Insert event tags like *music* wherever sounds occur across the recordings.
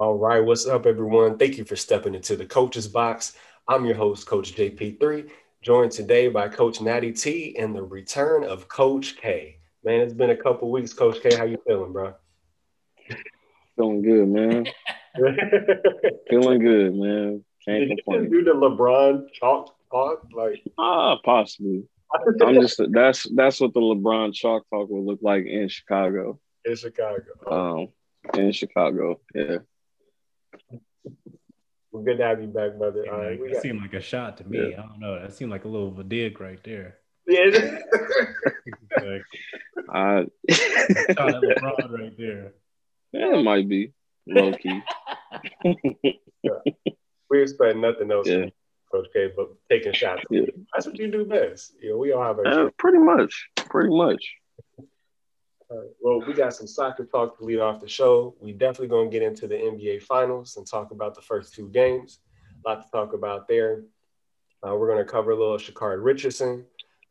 All right, what's up, everyone? Thank you for stepping into the coach's box. I'm your host, Coach JP3, joined today by Coach Natty T and the return of Coach K. Man, it's been a couple weeks, Coach K. How you feeling, bro? Feeling good, man. *laughs* feeling good, man. Can't Did complain. You do the LeBron chalk talk, like ah, possibly. I'm just that's that's what the LeBron chalk talk would look like in Chicago. In Chicago. Um, in Chicago, yeah. Well, good to have you back, brother. Yeah, that got... seemed like a shot to me. Yeah. I don't know. That seemed like a little of a dig right there. Yeah. *laughs* like, uh, shot at LeBron right there. Yeah, it might be low key. yeah. We expect nothing else, yeah. Coach K, but taking shots. Yeah. That's what you do best. You know, we all have our. Uh, pretty much. Pretty much. Well, we got some soccer talk to lead off the show. We definitely to get into the NBA Finals and talk about the first two games. A lot to talk about there. Uh, we're to cover a little Sha'Carri Richardson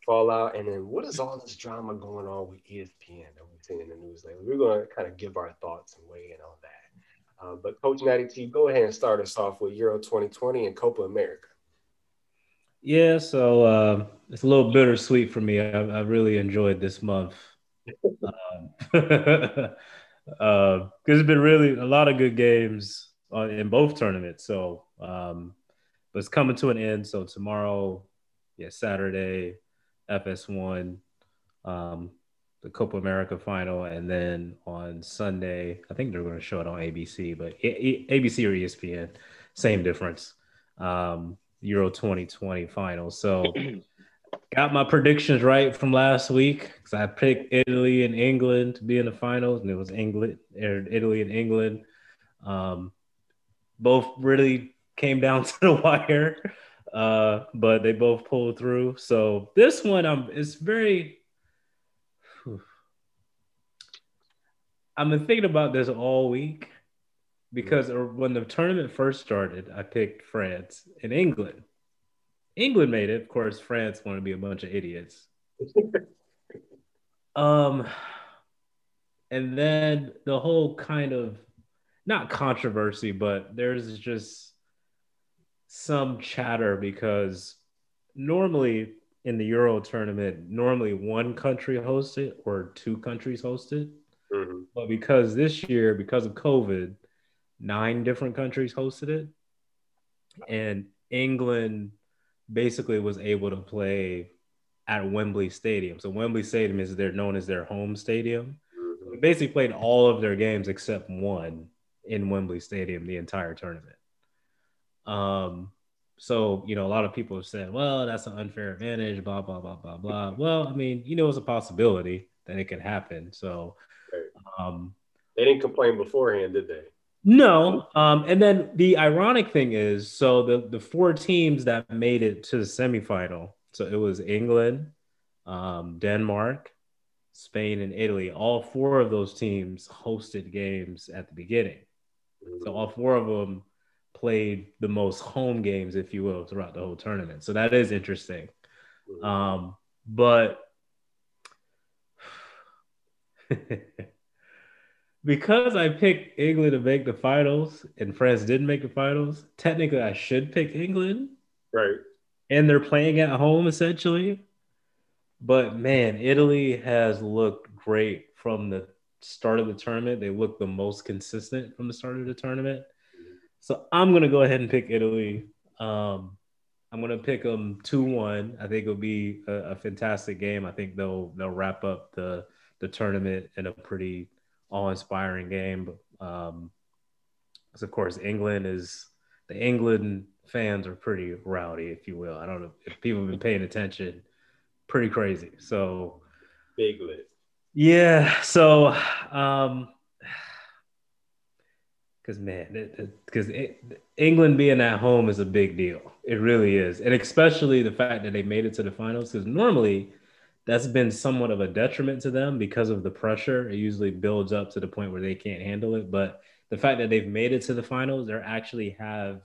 fallout, and then what is all this drama going on with ESPN that we've seen in the news lately? We're to kind of give our thoughts and weigh in on that. Uh, but Coach Natty T, go ahead and start us off with Euro 2020 and Copa America. Yeah, so uh, it's a little bittersweet for me. I, I really enjoyed this month um, *laughs* uh, there's been really a lot of good games on, in both tournaments. So, um, but it's coming to an end. So tomorrow, yeah, Saturday, FS1, um, the Copa America final, and then on Sunday, I think they're going to show it on ABC, but ABC or ESPN, same difference. Um, Euro 2020 final. So *clears throat* got my predictions right from last week because I picked Italy and England to be in the finals, and it was England, er, Italy and England. Um, both really came down *laughs* to the wire, uh, but they both pulled through. So this one, I'm it's very. I've been thinking about this all week because when the tournament first started, I picked France and England England made it. Of course, France wanted to be a bunch of idiots. *laughs* um, and then the whole kind of not controversy, but there's just some chatter because normally in the Euro tournament, normally one country hosts it or two countries host it. Mm-hmm. But because this year, because of COVID, nine different countries hosted it. And England basically was able to play at Wembley Stadium. So Wembley Stadium is they're known as their home stadium. Mm-hmm. They basically played all of their games except one in Wembley Stadium the entire tournament. Um, so you know, a lot of people have said, "Well, that's an unfair advantage." Blah blah blah blah blah. Well, I mean, you know, it's a possibility that it could happen. So, um, they didn't complain beforehand, did they? No. Um, and then the ironic thing is, so the the four teams that made it to the semifinal, so it was England, um, Denmark, Spain, and Italy. All four of those teams hosted games at the beginning. So all four of them played the most home games, if you will, throughout the whole tournament. So that is interesting. Um, but *sighs* *laughs* because I picked England to make the finals and France didn't make the finals, technically I should pick England. Right. And they're playing at home essentially. But man, Italy has looked great from the start of the tournament. They look the most consistent from the start of the tournament. So I'm gonna go ahead and pick Italy. Um, I'm gonna pick them two one. I think it'll be a, a fantastic game. I think they'll they'll wrap up the the tournament in a pretty awe-inspiring game. Um, because of course England is the England fans are pretty rowdy, if you will. I don't know if people have been paying attention. Pretty crazy. So big lit. Yeah. So um because man, because England being at home is a big deal. It really is, and especially the fact that they made it to the finals. Because normally, that's been somewhat of a detriment to them because of the pressure. It usually builds up to the point where they can't handle it. But the fact that they've made it to the finals, they actually have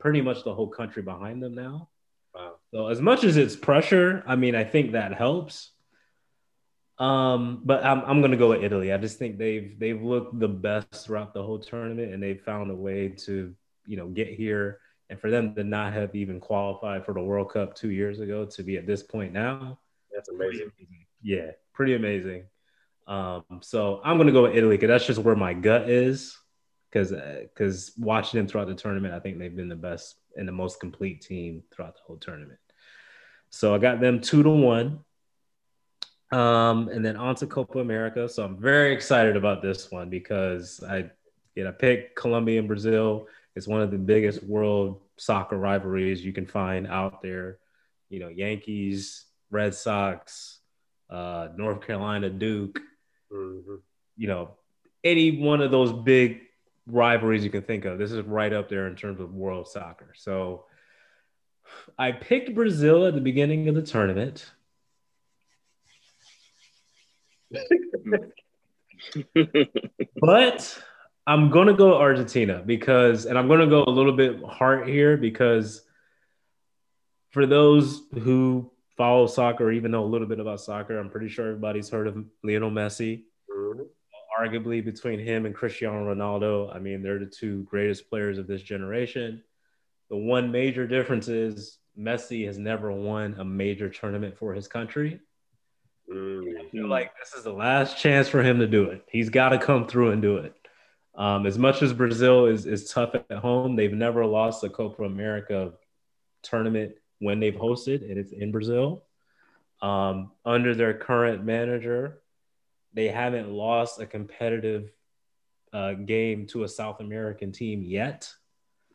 pretty much the whole country behind them now. Wow. So as much as it's pressure, I mean, I think that helps. Um, but I'm I'm gonna go with Italy. I just think they've they've looked the best throughout the whole tournament, and they've found a way to you know get here. And for them to not have even qualified for the World Cup two years ago to be at this point now, that's amazing. Pretty yeah, pretty amazing. Um, so I'm gonna go with Italy because that's just where my gut is. Because because uh, watching them throughout the tournament, I think they've been the best and the most complete team throughout the whole tournament. So I got them two to one. Um, and then on to Copa America. So I'm very excited about this one because I, you know, picked Colombia and Brazil. It's one of the biggest world soccer rivalries you can find out there. You know, Yankees, Red Sox, uh, North Carolina, Duke. Mm-hmm. You know, any one of those big rivalries you can think of. This is right up there in terms of world soccer. So I picked Brazil at the beginning of the tournament. *laughs* but I'm going to go Argentina because, and I'm going to go a little bit hard here because for those who follow soccer even know a little bit about soccer, I'm pretty sure everybody's heard of Lionel Messi. Mm-hmm. Arguably, between him and Cristiano Ronaldo, I mean, they're the two greatest players of this generation. The one major difference is Messi has never won a major tournament for his country. Mm-hmm. I feel like this is the last chance for him to do it. He's got to come through and do it. Um, as much as Brazil is, is tough at home, they've never lost a Copa America tournament when they've hosted, and it's in Brazil. Um, under their current manager, they haven't lost a competitive uh, game to a South American team yet.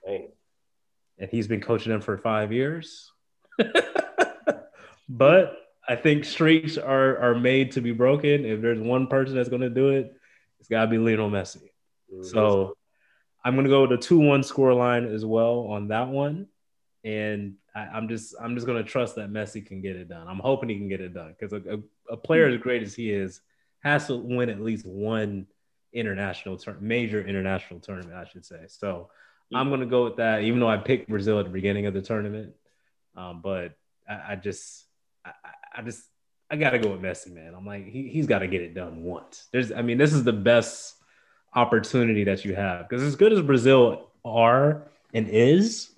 Dang. And he's been coaching them for five years. *laughs* but I think streaks are are made to be broken. If there's one person that's going to do it, it's got to be Lionel Messi. Mm-hmm. So I'm going to go with a two-one score line as well on that one, and I, am just I'm just going to trust that Messi can get it done. I'm hoping he can get it done because a, a, a, player as great as he is has to win at least one international tur- major international tournament, I should say. So I'm going to go with that, even though I picked Brazil at the beginning of the tournament. Um, but I, I just I, I just I gotta go with Messi, man. I'm like, he, he's got to get it done once. There's, I mean, this is the best opportunity that you have because as good as Brazil are and is,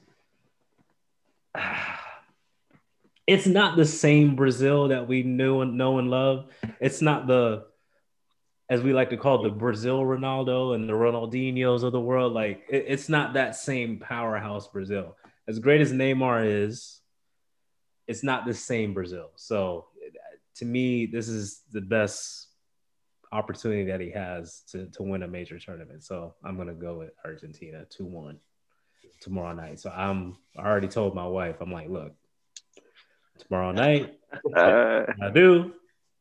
*sighs* it's not the same Brazil that we knew and know and love. It's not the, as we like to call it, the Brazil Ronaldo and the Ronaldinhos of the world. Like, it, it's not that same powerhouse Brazil. As great as Neymar is, it's not the same Brazil. So to me, this is the best opportunity that he has to, to win a major tournament. So I'm gonna go with Argentina 2-1 tomorrow night. So I'm I already told my wife, I'm like, look, tomorrow night I do,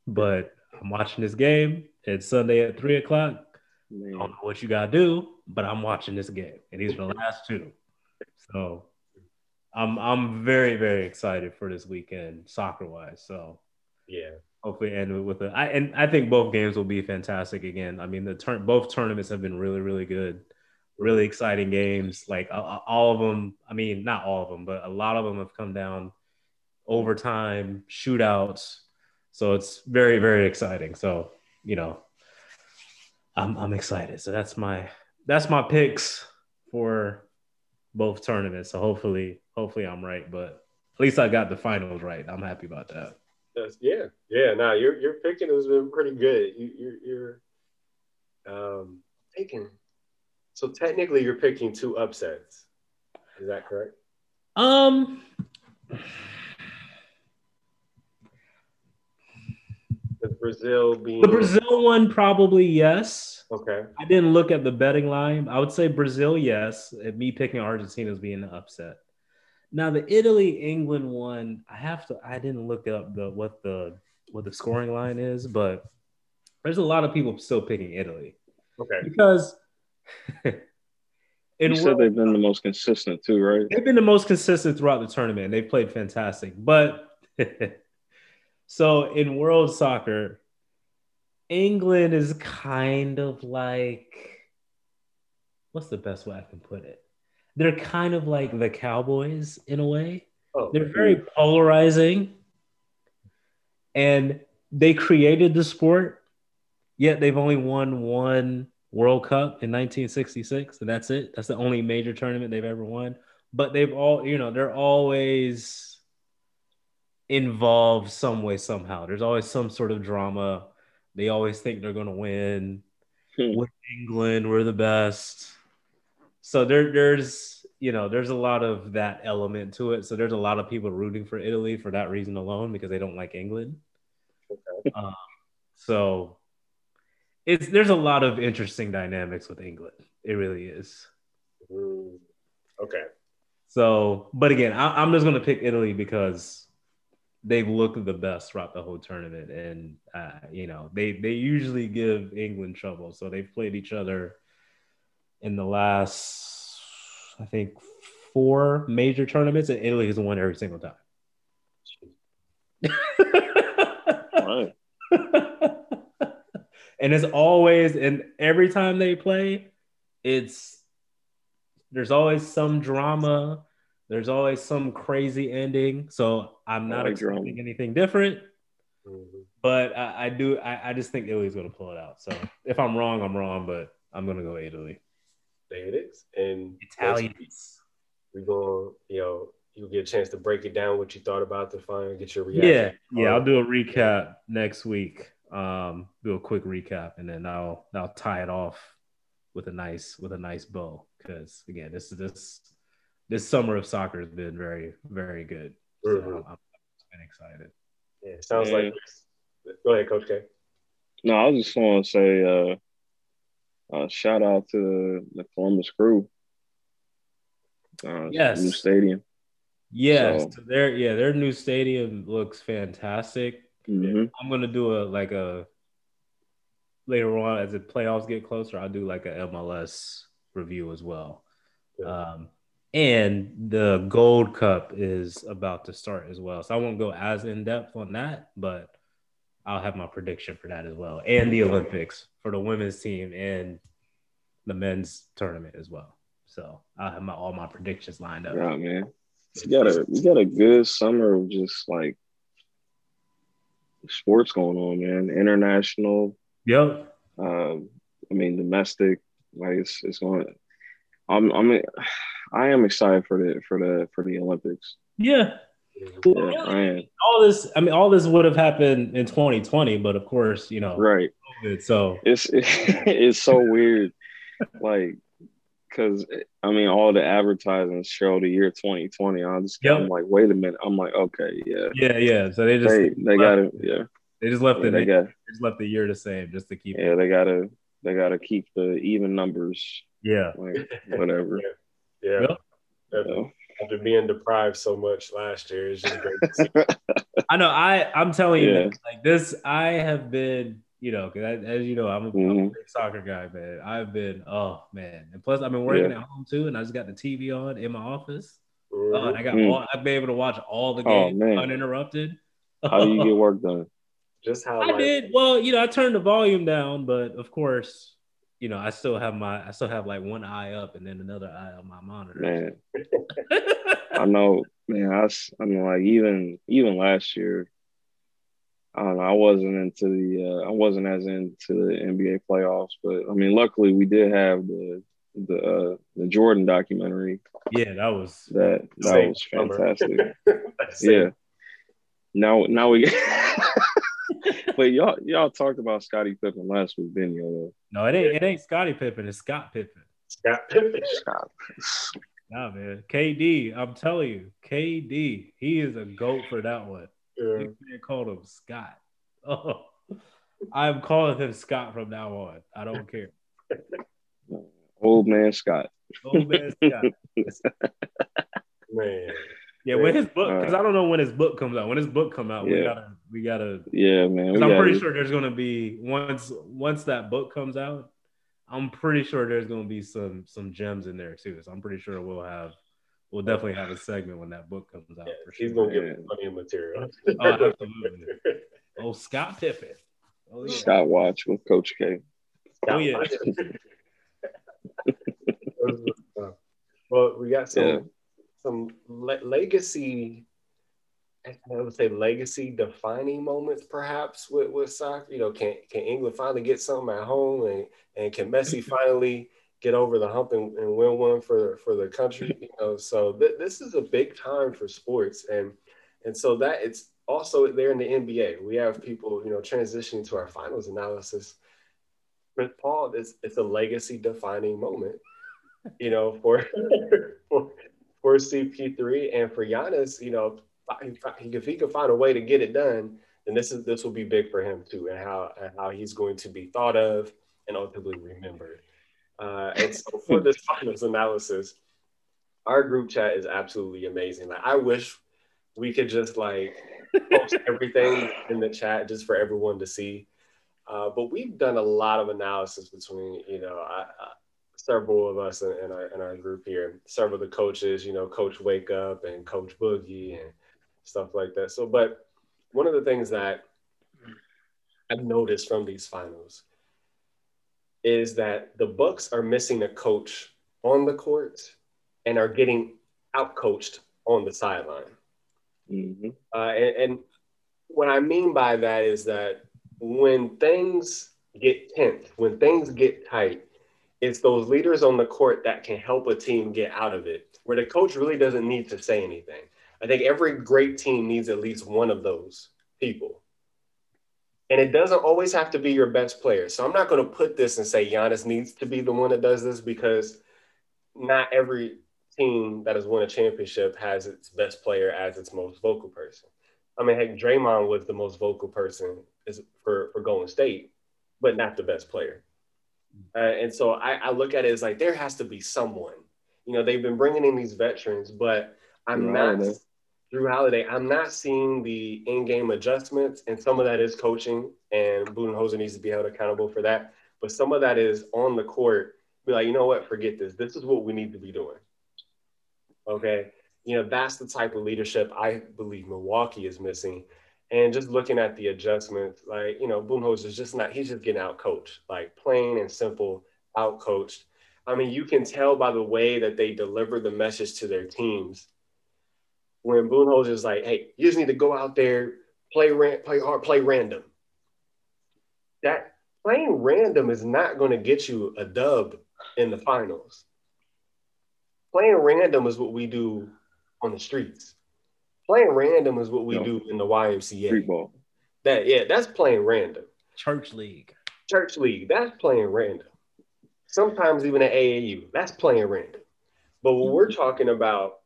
but I'm watching this game. It's Sunday at three o'clock. Man. I don't know what you gotta do, but I'm watching this game. And these are the last two. So I'm I'm very very excited for this weekend soccer wise. So yeah, hopefully end with a I and I think both games will be fantastic again. I mean the turn both tournaments have been really really good, really exciting games. Like uh, all of them. I mean not all of them, but a lot of them have come down overtime shootouts. So it's very very exciting. So you know, I'm I'm excited. So that's my that's my picks for both tournaments. So hopefully, hopefully I'm right. But at least I got the finals right. I'm happy about that. Yeah, yeah. Now your your picking has been pretty good. You, you're you're um picking. So technically, you're picking two upsets. Is that correct? Um. The Brazil being the Brazil one probably yes. Okay. I didn't look at the betting line. I would say Brazil, yes. And Me picking Argentina as being the upset. Now the Italy England one, I have to. I didn't look up the what the what the scoring line is, but there's a lot of people still picking Italy. Okay. Because *laughs* in you said they've been the most consistent too, right? They've been the most consistent throughout the tournament. They've played fantastic, but *laughs* so in world soccer, England is kind of like what's the best way I can put it? They're kind of like the Cowboys in a way. Oh, They're very polarizing. And they created the sport, yet they've only won one World Cup in 1966, and that's it. That's the only major tournament they've ever won. But they've all, you know, they're always involved some way somehow. There's always some sort of drama. They always think they're going to win. Hmm. With England, we're the best. So there, there's, you know, there's a lot of that element to it. So there's a lot of people rooting for Italy for that reason alone because they don't like England. Okay. Um, so it's there's a lot of interesting dynamics with England. It really is. Mm, okay. So, but again, I, I'm just going to pick Italy because they've looked the best throughout the whole tournament, and uh, you know they they usually give England trouble. So they've played each other in the last, I think, four major tournaments, and Italy has won every single time. *laughs* Right. *laughs* and it's always and every time they play, it's there's always some drama. There's always some crazy ending. So I'm not like expecting drama. anything different, Mhm. but I, I do. I, I just think Italy's going to pull it out. So if I'm wrong, I'm wrong. But I'm going to go Italy. There it is. And Italians. we're going, you know, you'll get a chance to break it down what you thought about the final, get your reaction. Yeah, reaction. yeah. I'll do a recap next week. Um, do a quick recap, and then I'll I'll tie it off with a nice with a nice bow. Because again, this is this this summer of soccer has been very very good. So Mhm. I'm, I'm excited. Yeah, sounds Yeah. like. Go ahead, Coach K. No, I was just want to say uh, uh, shout out to the Columbus Crew. Uh, Yes. New stadium. Yes, So- their yeah their new stadium looks fantastic. Hmm I'm gonna do a like a later on as the playoffs get closer. I'll do like a MLS review as well. Yeah. Um, and the Gold Cup is about to start as well, so I won't go as in depth on that, but I'll have my prediction for that as well, and the Olympics for the women's team and the men's tournament as well. So I'll have my all my predictions lined up. Yeah, man. We got a we got a good summer of just like sports going on, man. International, Yep. um, I mean domestic. Like it's it's going. I'm I'm I am excited for the for the for the Olympics. Yeah. Yeah, I am. all this i mean all this would have happened in 2020 but of course you know Right. COVID, so It's *laughs* it's so weird, like, cause I mean, all the advertisements show the year 2020. I just Yep. I'm like, wait a minute. I'm like, okay, yeah, yeah yeah so they just they they got it. yeah, they just left yeah it they they got just left the year the same just to keep yeah they gotta they gotta keep the even numbers, yeah like *laughs* whatever. Yeah. Yep. Definitely. After being deprived so much last year, it's just great to see. *laughs* i know i i'm telling you Yeah. man, like this i have been you know because as you know I'm a, I'm a Mhm. big soccer guy man i've been oh man and plus i've been working Yeah. at home too and i just got the tv on in my office Mhm. oh, and i got Mm. all i've been able to watch all the Oh, games man. uninterrupted How do you get *laughs* work done? just how I like, did. Well, you know, I turned the volume down, but of course, you know, I still have my I still have like one eye up and then another eye on my monitor. Man, *laughs* I know, man. I, s- I mean, like even even last year, I don't know. I wasn't into the. Uh, I wasn't as into the NBA playoffs, but I mean, luckily we did have the the uh, the Jordan documentary. yeah, that was That that Same was fantastic. *laughs* Yeah. Now now we. *laughs* but y'all y'all talked about Scottie Pippen last week, didn't you? no, it ain't it ain't Scottie Pippen, it's Scott Pippen. Scott Pippen. Scott. Nah, man. KD, I'm telling you, KD, he is a goat for that one. Yeah. This man called him Scott. *laughs* Oh, I'm calling him Scott from now on. I don't care. Old man Scott. Old man *laughs* Scott. Man. Yeah, when his book, because I don't know when his book comes out. When his book come out, we gotta we gotta Yeah, man. Because I'm gotta- pretty sure there's gonna be once once that book comes out, I'm pretty sure there's gonna be some some gems in there too. So I'm pretty sure we'll have we'll definitely have a segment when that book comes out Yeah, for he's gonna give us plenty of material. Oh, absolutely. Oh, Scott Pippen. Oh yeah. Scott Watch with Coach K. Oh yeah. *laughs* well, we got some Yeah. some le- legacy I would say legacy defining moments perhaps with, with soccer. You know, can can England finally get something at home and, and can Messi *laughs* finally get over the hump and, and win one for for the country? You know, so th- this is a big time for sports and and so that it's also there in the NBA. We have people, you know, transitioning to our finals analysis. With Paul, it's it's a legacy defining moment, you know, for for, for CP3 and for Giannis, you know, if he could find a way to get it done, then this is this will be big for him too, and how and how he's going to be thought of and ultimately remembered. Uh, and so for this *laughs* finals analysis, our group chat is absolutely amazing. Like I wish we could just like post *laughs* everything in the chat just for everyone to see. Uh, but we've done a lot of analysis between you know I, I, several of us in, in, our in our group here, several of the coaches, you know, Coach Wake Up and Coach Boogie and stuff like that. So, but one of the things that I've noticed from these finals is that the Bucks are missing a coach on the court and are getting outcoached on the sideline. Mm-hmm. Uh, and, and what I mean by that is that when things get tense, when things get tight, it's those leaders on the court that can help a team get out of it, where the coach really doesn't need to say anything. I think every great team needs at least one of those people. And it doesn't always have to be your best player. So I'm not going to put this and say Giannis needs to be the one that does this because not every team that has won a championship has its best player as its most vocal person. I mean, heck, Draymond was the most vocal person for, for Golden State, but not the best player. Uh, and so I, I look at it as like there has to be someone. You know, they've been bringing in these veterans, but I'm not Jrue Holiday, I'm not seeing the in-game adjustments, and some of that is coaching, and Budenholzer needs to be held accountable for that. But some of that is on the court. Be like, you know what? Forget this. This is what we need to be doing. Okay, you know that's the type of leadership I believe Milwaukee is missing. And just looking at the adjustments, like you know, Budenholzer is just not. He's just getting out coached, like plain and simple, out coached. I mean, you can tell by the way that they deliver the message to their teams when Budenholzer is like, hey, you just need to go out there, play ran- play hard, play random. That playing random is not going to get you a dub in the finals. Playing random is what we do on the streets. Playing random is what we no. do in the YMCA. Street ball. That yeah, that's playing random. Church league. Church league. That's playing random. Sometimes even at AAU, that's playing random. But what we're talking about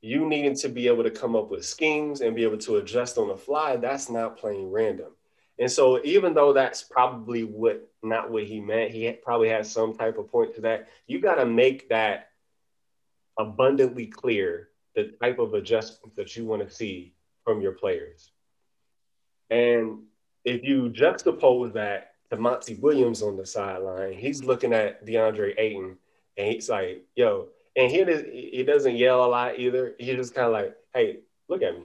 you needing to be able to come up with schemes and be able to adjust on the fly, that's not playing random. And so even though that's probably what not what he meant, he probably has some type of point to that. You got to make that abundantly clear the type of adjustments that you want to see from your players. And if you juxtapose that to Monty Williams on the sideline, he's looking at DeAndre Ayton and he's like, yo, and he he doesn't yell a lot either. He's just kind of like, "Hey, look at me."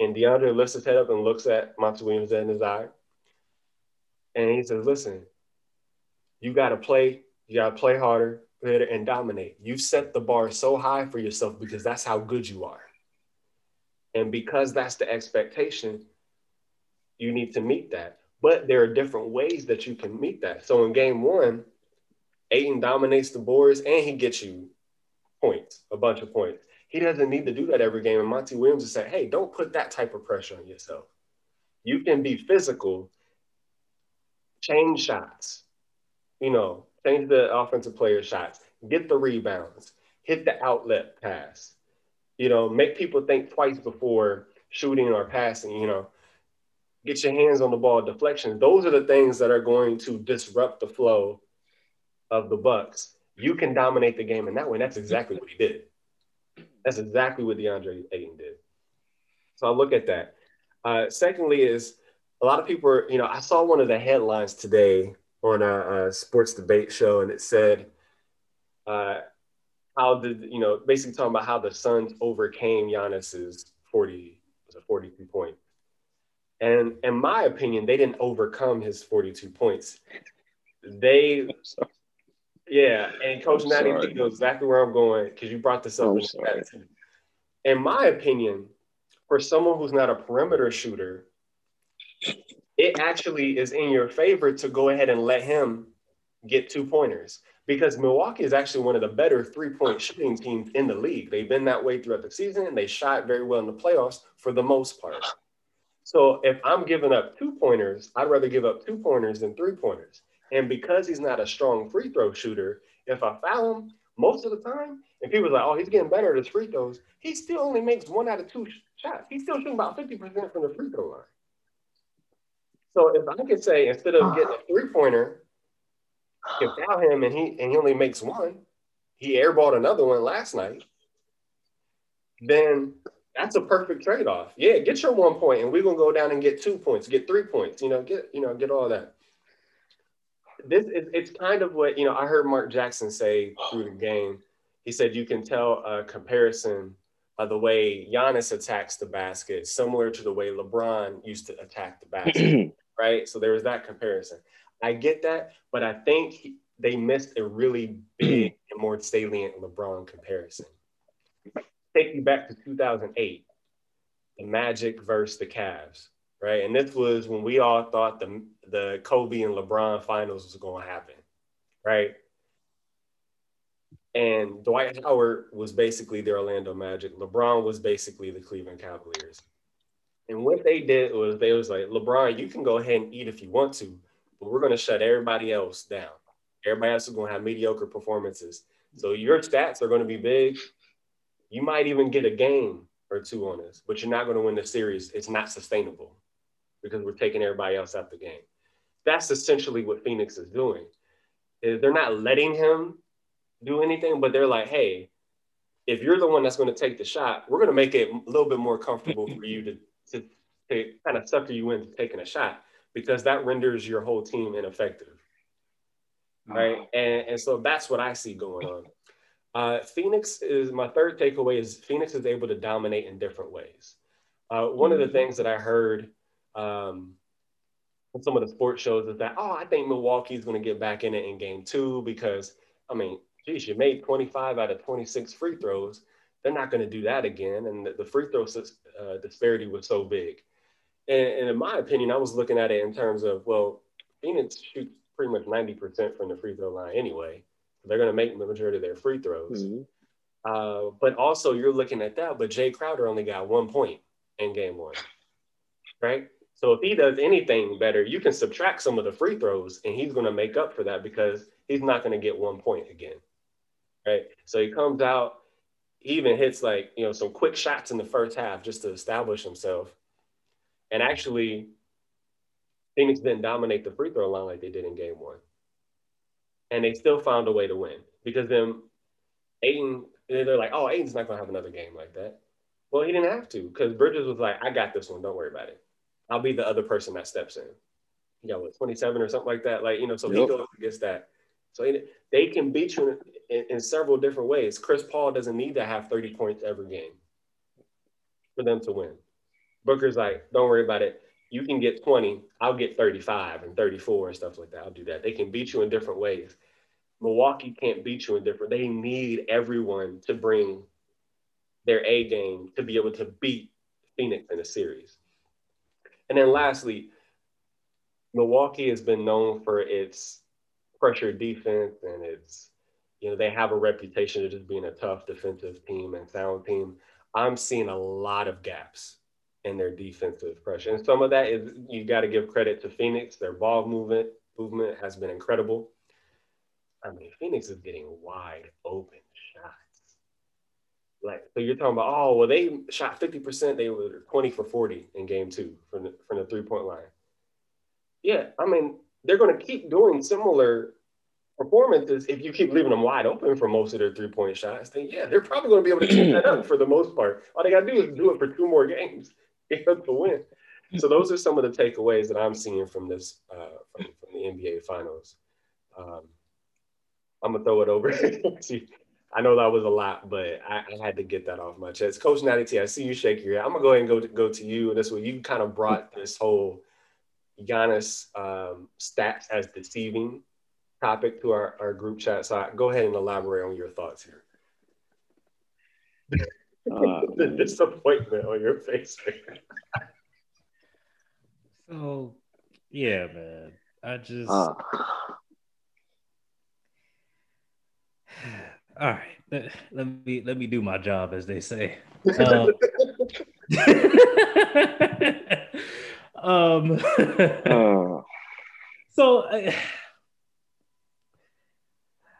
And DeAndre lifts his head up and looks at Monty Williams in his eye, and he says, "Listen, you got to play. You got to play harder, better, and dominate. You've set the bar so high for yourself because that's how good you are, and because that's the expectation, you need to meet that. But there are different ways that you can meet that. So in game one, Ayton dominates the boards and he gets you points, a bunch of points. He doesn't need to do that every game. And Monty Williams is saying, hey, don't put that type of pressure on yourself. You can be physical, change shots, you know, change the offensive player shots, get the rebounds, hit the outlet pass, you know, make people think twice before shooting or passing, you know, get your hands on the ball, deflection. Those are the things that are going to disrupt the flow of the Bucks you can dominate the game in that way. And that's exactly what he did. That's exactly what DeAndre Ayton did. So I look at that. Uh, secondly, is a lot of people are, you know, I saw one of the headlines today on a, a sports debate show, and it said, uh, how did, you know, basically talking about how the Suns overcame Giannis's 40, was a 42 point. And in my opinion, they didn't overcome his 42 points. They yeah, and Coach Natty knows exactly where I'm going because you brought this up. In, in my opinion, for someone who's not a perimeter shooter, it actually is in your favor to go ahead and let him get two pointers because Milwaukee is actually one of the better three point shooting teams in the league. They've been that way throughout the season and they shot very well in the playoffs for the most part. So if I'm giving up two pointers, I'd rather give up two pointers than three pointers. And because he's not a strong free throw shooter, if I foul him most of the time, and people are like, oh, he's getting better at his free throws, he still only makes one out of two shots. He's still shooting about 50% from the free throw line. So if I could say instead of getting a three pointer, can foul him and he and he only makes one, he airballed another one last night, then that's a perfect trade-off. Yeah, get your one point and we're gonna go down and get two points, get three points, you know, get you know, get all that. This is it's kind of what you know, I heard Mark Jackson say through the game. He said you can tell a comparison by the way Giannis attacks the basket, similar to the way LeBron used to attack the basket. *clears throat* right? So there was that comparison. I get that, but I think they missed a really big *clears throat* and more salient LeBron comparison. Take you back to 2008, the Magic versus the Cavs, right? And this was when we all thought the the Kobe and LeBron finals was going to happen, right? And Dwight Howard was basically the Orlando Magic. LeBron was basically the Cleveland Cavaliers. And what they did was they was like, LeBron, you can go ahead and eat if you want to, but we're going to shut everybody else down. Everybody else is going to have mediocre performances. So your stats are going to be big. You might even get a game or two on us, but you're not going to win the series. It's not sustainable because we're taking everybody else out the game. That's essentially what Phoenix is doing. They're not letting him do anything, but they're like, hey, if you're the one that's going to take the shot, we're going to make it a little bit more comfortable for you to, to, to kind of sucker you into taking a shot because that renders your whole team ineffective. Right. Uh-huh. And, and so that's what I see going on. Uh, Phoenix is my third takeaway is Phoenix is able to dominate in different ways. Uh, one of the mm-hmm. things that I heard um, some of the sports shows is that, oh, I think Milwaukee's going to get back in it in game two because, I mean, geez, you made 25 out of 26 free throws. They're not going to do that again. And the, the free throw uh, disparity was so big. And, and, in my opinion, I was looking at it in terms of, well, Phoenix shoots pretty much 90% from the free throw line anyway. They're going to make the majority of their free throws. Mm-hmm. Uh, but also, you're looking at that, but Jae Crowder only got one point in game one, right? So if he does anything better, you can subtract some of the free throws and he's going to make up for that because he's not going to get one point again, right? So he comes out, he even hits like, you know, some quick shots in the first half just to establish himself. And actually, Phoenix didn't dominate the free throw line like they did in game one. And they still found a way to win because then Ayton, they're like, oh, Ayton's not going to have another game like that. Well, he didn't have to because Bridges was like, I got this one. Don't worry about it. I'll be the other person that steps in. You what, 27 or something like that. Like, you know, so yep. he goes against that. So they can beat you in, in, in, several different ways. Chris Paul doesn't need to have 30 points every game for them to win. Booker's like, don't worry about it. You can get 20, I'll get 35 and 34 and stuff like that. I'll do that. They can beat you in different ways. Milwaukee can't beat you in different. They need everyone to bring their A game to be able to beat Phoenix in a series. And then lastly, Milwaukee has been known for its pressure defense and its, you know, they have a reputation of just being a tough defensive team and sound team. I'm seeing a lot of gaps in their defensive pressure. And some of that is you got to give credit to Phoenix. Their ball movement movement has been incredible. I mean, Phoenix is getting wide open. Like, so you're talking about, oh, well, they shot 50%, they were 20 for 40 in game two from the, from the three point line. Yeah, I mean, they're going to keep doing similar performances if you keep leaving them wide open for most of their three point shots. Then, yeah, they're probably going to be able to keep that up for the most part. All they got to do is do it for two more games *laughs* to win. So those are some of the takeaways that I'm seeing from this uh, from, from, the NBA Finals. Um, I'm gonna throw it over. *laughs* I know that was a lot, but I, I, had to get that off my chest. Coach Natty T, I see you shake your head. I'm gonna go ahead and go to, go to you. And this way, you kind of brought this whole Giannis um, stats as deceiving topic to our, our group chat. So I, go ahead and elaborate on your thoughts here. *laughs* uh, *laughs* the disappointment on your face. so, yeah, man. I just. Uh. *sighs* *sighs* *sighs* All right, let, me let me do my job, as they say. *laughs* Um, *laughs* um uh. so uh,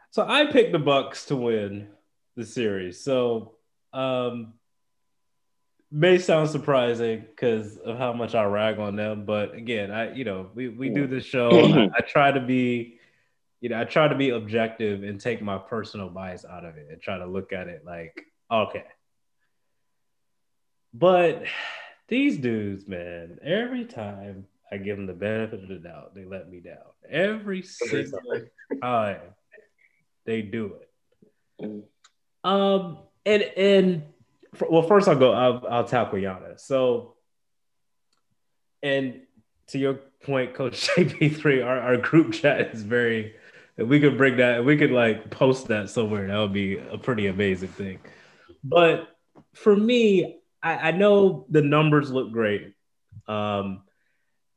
so I picked the Bucks to win the series. So um may sound surprising because of how much I rag on them, but again, I you know we we do this show. I, I, try to be, you know, I try to be objective and take my personal bias out of it and try to look at it like okay. But these dudes, man, every time I give them the benefit of the doubt, they let me down. Every *laughs* single time they do it. Mm. Um, and and well, first I'll go. I'll, I'll tackle Giannis. So, and to your point, Coach *laughs* JP3, our, our group chat is very. If we could bring that, we could like post that somewhere. That would be a pretty amazing thing. But for me, I, I know the numbers look great. Um,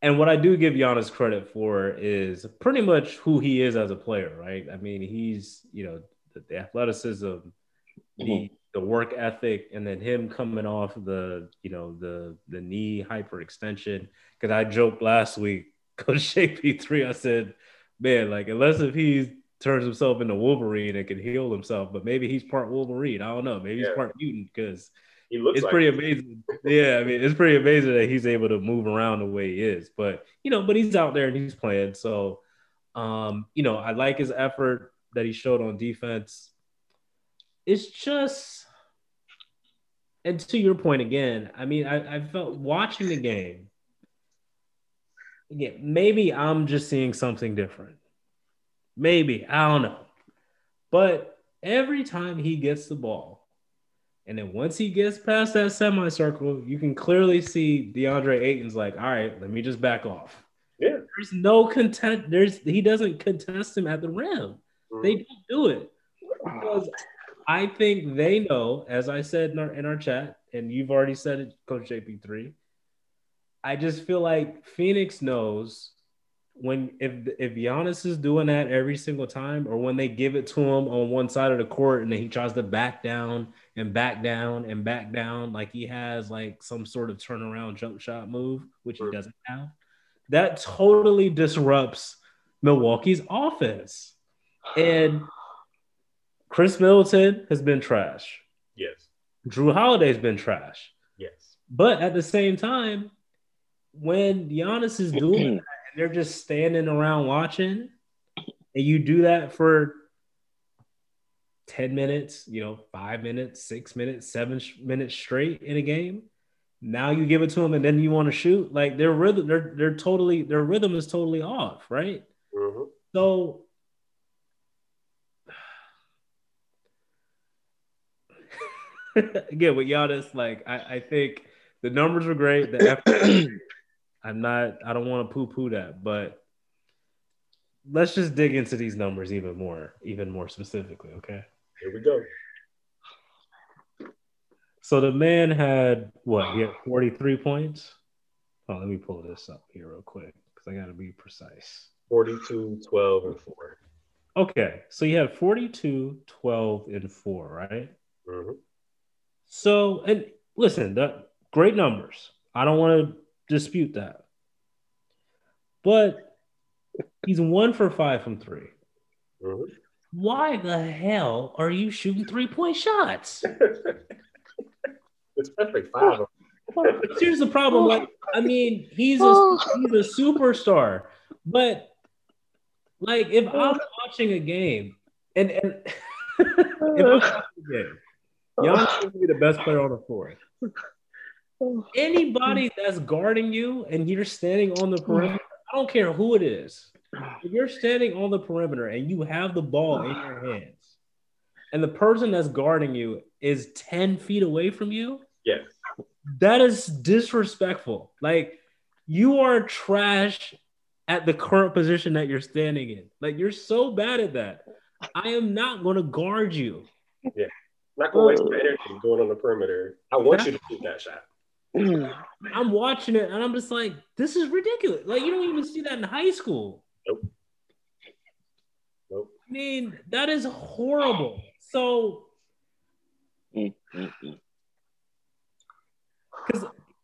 and what I do give Giannis credit for is pretty much who he is as a player, right? I mean, he's, you know, the, the athleticism, mm-hmm. the the work ethic, and then him coming off the, you know, the the knee hyperextension. Because I joked last week, *laughs* Coach JP3, I said, man, like unless if he turns himself into Wolverine and can heal himself, but maybe he's part Wolverine. I don't know. Maybe yeah. he's part mutant because he looks it's like pretty amazing. Yeah, I mean, it's pretty amazing that he's able to move around the way he is. But you know, but he's out there and he's playing. So um, you know, I like his effort that he showed on defense. It's just and to your point again, I mean, I, I felt watching the game. Again, maybe I'm just seeing something different. Maybe, I don't know. But every time he gets the ball, and then once he gets past that semicircle, you can clearly see DeAndre Ayton's like, all right, let me just back off. Yeah. There's no content. There's he doesn't contest him at the rim. Mm-hmm. They don't do it. Because I think they know, as I said in our in our chat, and you've already said it, Coach JP3. I just feel like Phoenix knows when if if Giannis is doing that every single time, or when they give it to him on one side of the court and then he tries to back down and back down and back down, like he has like some sort of turnaround jump shot move, which he doesn't have, that totally disrupts Milwaukee's offense. And Khris Middleton has been trash. Yes. Jrue Holiday's been trash. Yes. But at the same time, when Giannis is doing *clears throat* that, and they're just standing around watching, and you do that for 10 minutes, you know, five minutes, six minutes, seven sh- minutes straight in a game. Now you give it to them and then you want to shoot. Like their rhythm, they're, they're totally, their rhythm is totally off, right? Mm-hmm. So *sighs* *laughs* again, with Giannis, like I, I think the numbers are great. The *clears throat* effort, I'm not. I don't want to poo-poo that, but let's just dig into these numbers even more, even more specifically. Okay. Here we go. So the man had what? He had 43 points. Oh, let me pull this up here real quick because I got to be precise. 42, 12, and 4. Okay. So you had 42, 12, and 4, right? Mm-hmm. So, and listen, the great numbers. I don't want to dispute that. But he's one for five from 3 mm-hmm. Why the hell are you shooting three point shots? *laughs* Especially five. Here's the problem. Like, I mean, he's a *laughs* he's a superstar, but like if I'm *laughs* watching a game and and if I'm watching a game, Giannis is be the best player on the floor. *sighs* Anybody that's guarding you and you're standing on the perimeter, I don't care who it is. If you're standing on the perimeter and you have the ball in your *sighs* hands, and the person that's guarding you is 10 feet away from you, yes. That is disrespectful. Like you are trash at the current position that you're standing in. Like you're so bad at that. I am not going to guard you. Yeah. not gonna waste my energy going on the perimeter. I want you to shoot that shot. *clears throat* I'm watching it and I'm just like, this is ridiculous. Like you don't even see that in high school. Nope. Nope. I mean, that is horrible. So because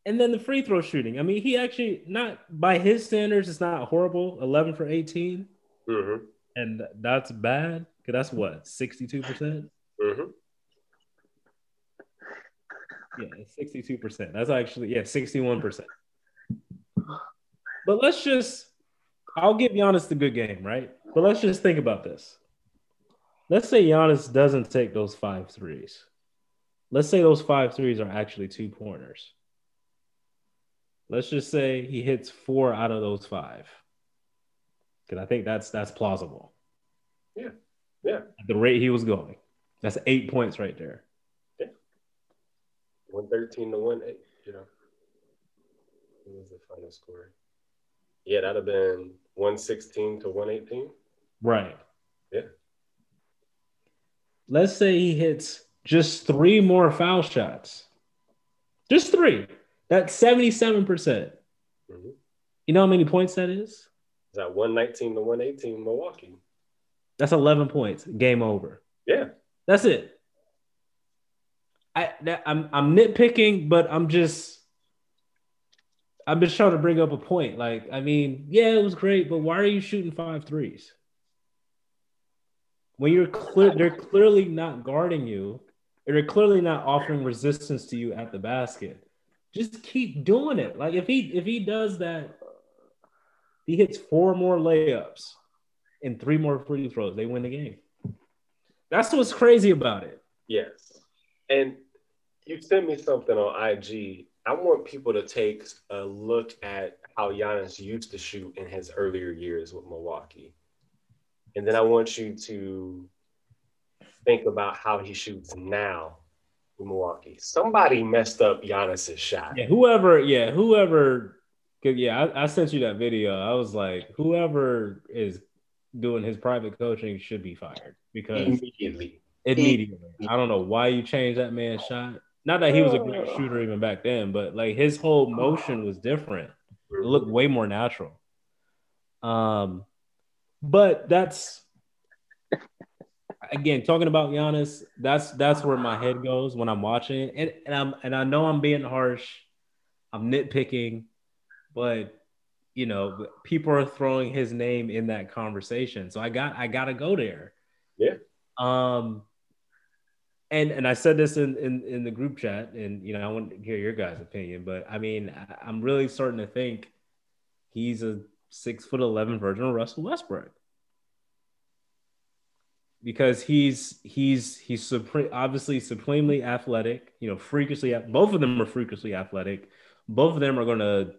and then the free throw shooting. I mean, he actually not by his standards, it's not horrible. 11 for 18. Mm-hmm. And that's bad. Cause that's what, 62%? percent Mm-hmm. Yeah, 62%. That's actually, yeah, 61%. But let's just, I'll give Giannis the good game, right? But let's just think about this. Let's say Giannis doesn't take those five threes. Let's say those five threes are actually two pointers. Let's just say he hits four out of those five. Because I think that's that's plausible. Yeah. Yeah. At the rate he was going. That's eight points right there. 113 to 1 8, you know. What was the final score? Yeah, that'd have been 116 to 118. Right. Yeah. Let's say he hits just three more foul shots. Just three. That's 77%. percent mm-hmm. You know how many points that is? Is that 119 to 118 Milwaukee? That's 11 points. Game over. Yeah. That's it. I I'm I'm nitpicking, but I'm just I'm just trying to bring up a point. Like, I mean, yeah, it was great, but why are you shooting five threes? When you're clear, they're clearly not guarding you. They're clearly not offering resistance to you at the basket. Just keep doing it. Like if he if he does that, he hits four more layups and three more free throws, they win the game. That's what's crazy about it. Yes. And you sent me something on IG. I want people to take a look at how Giannis used to shoot in his earlier years with Milwaukee. And then I want you to think about how he shoots now with Milwaukee. Somebody messed up Giannis's shot. Yeah, whoever, yeah, whoever yeah, I, I, sent you that video. I was like, whoever is doing his private coaching should be fired because immediately. Immediately. I don't know why you changed that man's shot. Not that he was a great shooter even back then, but like his whole motion was different. It looked way more natural. Um, but that's again talking about Giannis. That's that's where my head goes when I'm watching, and and I'm and I know I'm being harsh. I'm nitpicking, but you know people are throwing his name in that conversation, so I got I got to go there. Yeah. Um, and and I said this in, in in the group chat, and you know I want to hear your guys' opinion, but I mean I'm really starting to think he's a six foot eleven version of Russell Westbrook because he's he's he's supreme, obviously supremely athletic, you know, freakishly. Both of them are freakishly athletic. Both of them are going to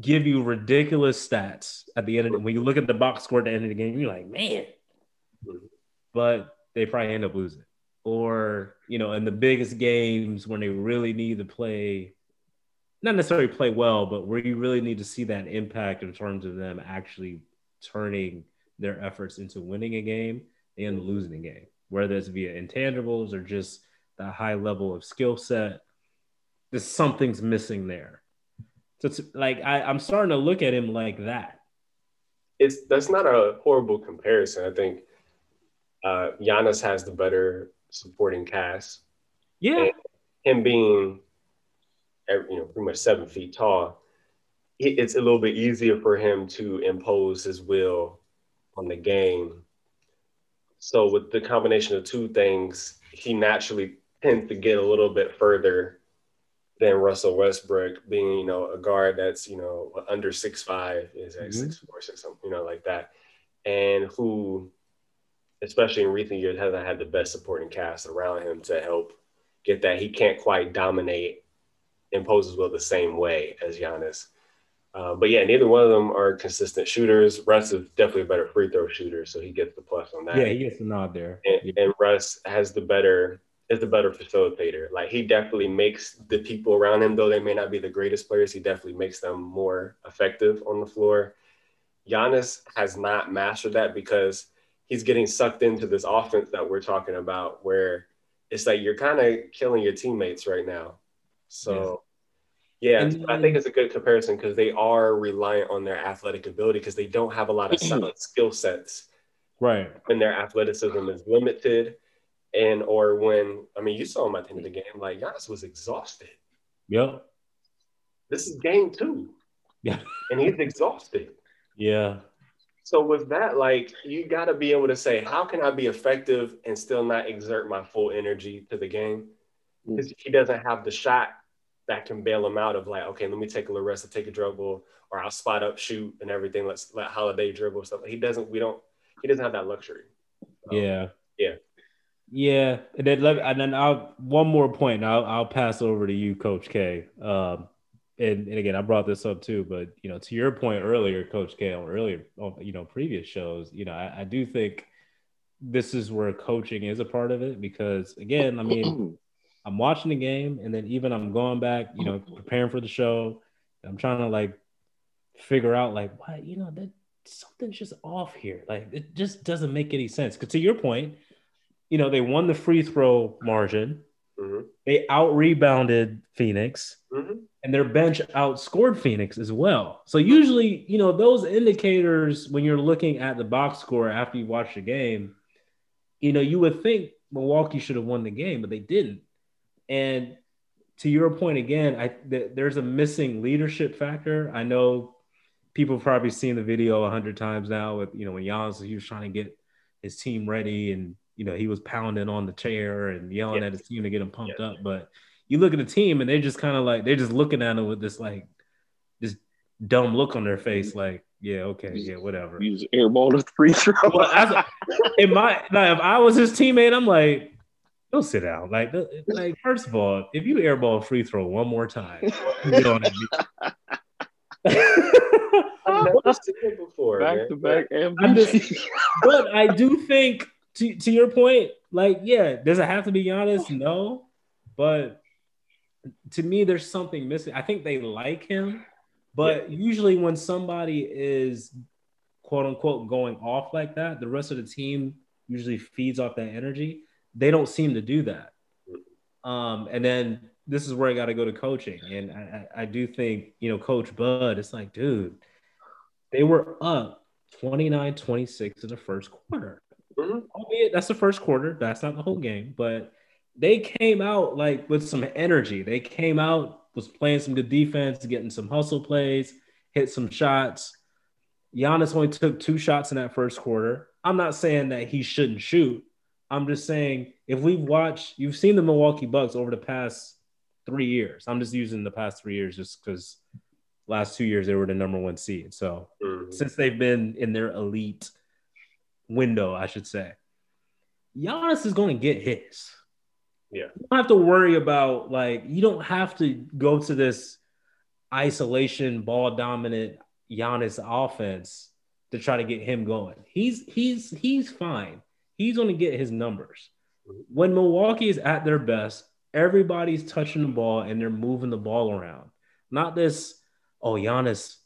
give you ridiculous stats at the end of the, when you look at the box score at the end of the game. You're like, man, mm-hmm. but they probably end up losing or you know in the biggest games when they really need to play not necessarily play well but where you really need to see that impact in terms of them actually turning their efforts into winning a game and losing a game whether it's via intangibles or just that high level of skill set there's something's missing there. So it's like I, i'm starting to look at him like that. It's that's not a horrible comparison. I think uh, Giannis has the better supporting cast. Yeah. And him being, you know, pretty much seven feet tall, it's a little bit easier for him to impose his will on the game. So with the combination of two things, he naturally tends to get a little bit further than Russell Westbrook, being you know a guard that's you know under six five is at mm-hmm. six four six something you know like that, and who especially in recent years, hasn't had the best supporting cast around him to help get that. He can't quite dominate imposes will the same way as Giannis. Uh, but yeah, neither one of them are consistent shooters. Russ is definitely a better free throw shooter, so he gets the plus on that. Yeah, he gets the nod there. And, yeah. and Russ has the better is the better facilitator. Like he definitely makes the people around him, though they may not be the greatest players, he definitely makes them more effective on the floor. Giannis has not mastered that because he's getting sucked into this offense that we're talking about where it's like you're kind of killing your teammates right now. So yeah, and, I think it's a good comparison because they are reliant on their athletic ability because they don't have a lot of mm-hmm. solid skill sets. Right. When their athleticism is limited and or when I mean you saw him at the end of the game, like Giannis was exhausted. Yep. This is game two. Yeah. And he's exhausted. Yeah. So with that, like you got to be able to say, how can I be effective and still not exert my full energy to the game? Because mm. he doesn't have the shot that can bail him out of like, okay, let me take a little rest to take a dribble, or I'll spot up, shoot, and everything. Let's let Holiday dribble stuff. He doesn't. We don't. He doesn't have that luxury. Um, yeah. Yeah. Yeah, and then let, and then I'll one more point. I'll I'll pass over to you, Coach K. Um, and, and again, I brought this up too, but you know, to your point earlier, Coach K, on earlier, you know, previous shows, you know, I, I do think this is where coaching is a part of it because again, I mean, *clears throat* I'm watching the game and then even I'm going back, you know, preparing for the show. I'm trying to like figure out like what, you know, that something's just off here. Like it just doesn't make any sense. Cause to your point, you know, they won the free throw margin. Mm-hmm. They out rebounded Phoenix. Mm-hmm and their bench outscored Phoenix as well. So usually, you know, those indicators when you're looking at the box score after you watch the game, you know, you would think Milwaukee should have won the game, but they didn't. And to your point again, I th- there's a missing leadership factor. I know people have probably seen the video a hundred times now with you know when Giannis he was trying to get his team ready and you know he was pounding on the chair and yelling yeah. at his team to get him pumped yeah. up, but you look at the team and they're just kind of like they're just looking at him with this like this dumb look on their face, like, yeah, okay, yeah, whatever. He's airball to free throw. well, as in my like, if I was his teammate, I'm like, don't sit down. Like, like first of all, if you airball a free throw one more time, get on it before, back man. to back MVP. but I do think to, to your point, like, yeah, does it have to be Giannis? No, but to me, there's something missing. I think they like him, but yeah. usually when somebody is quote unquote going off like that, the rest of the team usually feeds off that energy. They don't seem to do that. Um, and then this is where I got to go to coaching. And I, I, do think, you know, Coach Bud, it's like, dude, they were up 29 26 in the first quarter. Mm-hmm. Albeit that's the first quarter, that's not the whole game, but they came out like with some energy. They came out, was playing some good defense, getting some hustle plays, hit some shots. Giannis only took two shots in that first quarter. I'm not saying that he shouldn't shoot. I'm just saying if we've watched, you've seen the Milwaukee Bucks over the past three years. I'm just using the past three years just because last two years they were the number one seed. So mm-hmm. since they've been in their elite window, I should say, Giannis is going to get his. Yeah. You don't have to worry about like you don't have to go to this isolation ball dominant Giannis offense to try to get him going. He's he's he's fine. He's going to get his numbers. When Milwaukee is at their best, everybody's touching the ball and they're moving the ball around. Not this, oh Giannis,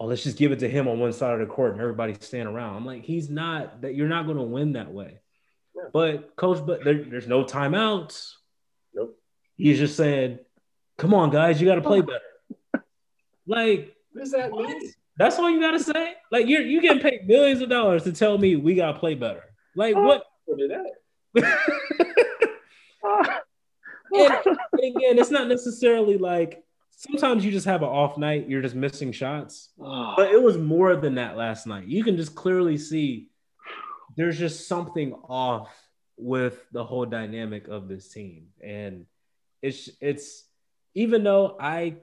oh let's just give it to him on one side of the court and everybody's standing around. I'm like, he's not that. You're not going to win that way. But coach, but there, there's no timeouts. Nope. He's just saying, "Come on, guys, you got to play better." like, what does that what? mean? That's all you got to say. Like, you're you getting paid millions of dollars to tell me we got to play better. Like, oh, what? *laughs* What did that? *laughs* and, and again, it's not necessarily like sometimes you just have an off night, you're just missing shots. Ah. But it was more than that last night. You can just clearly see there's just something off with the whole dynamic of this team. And it's it's even though I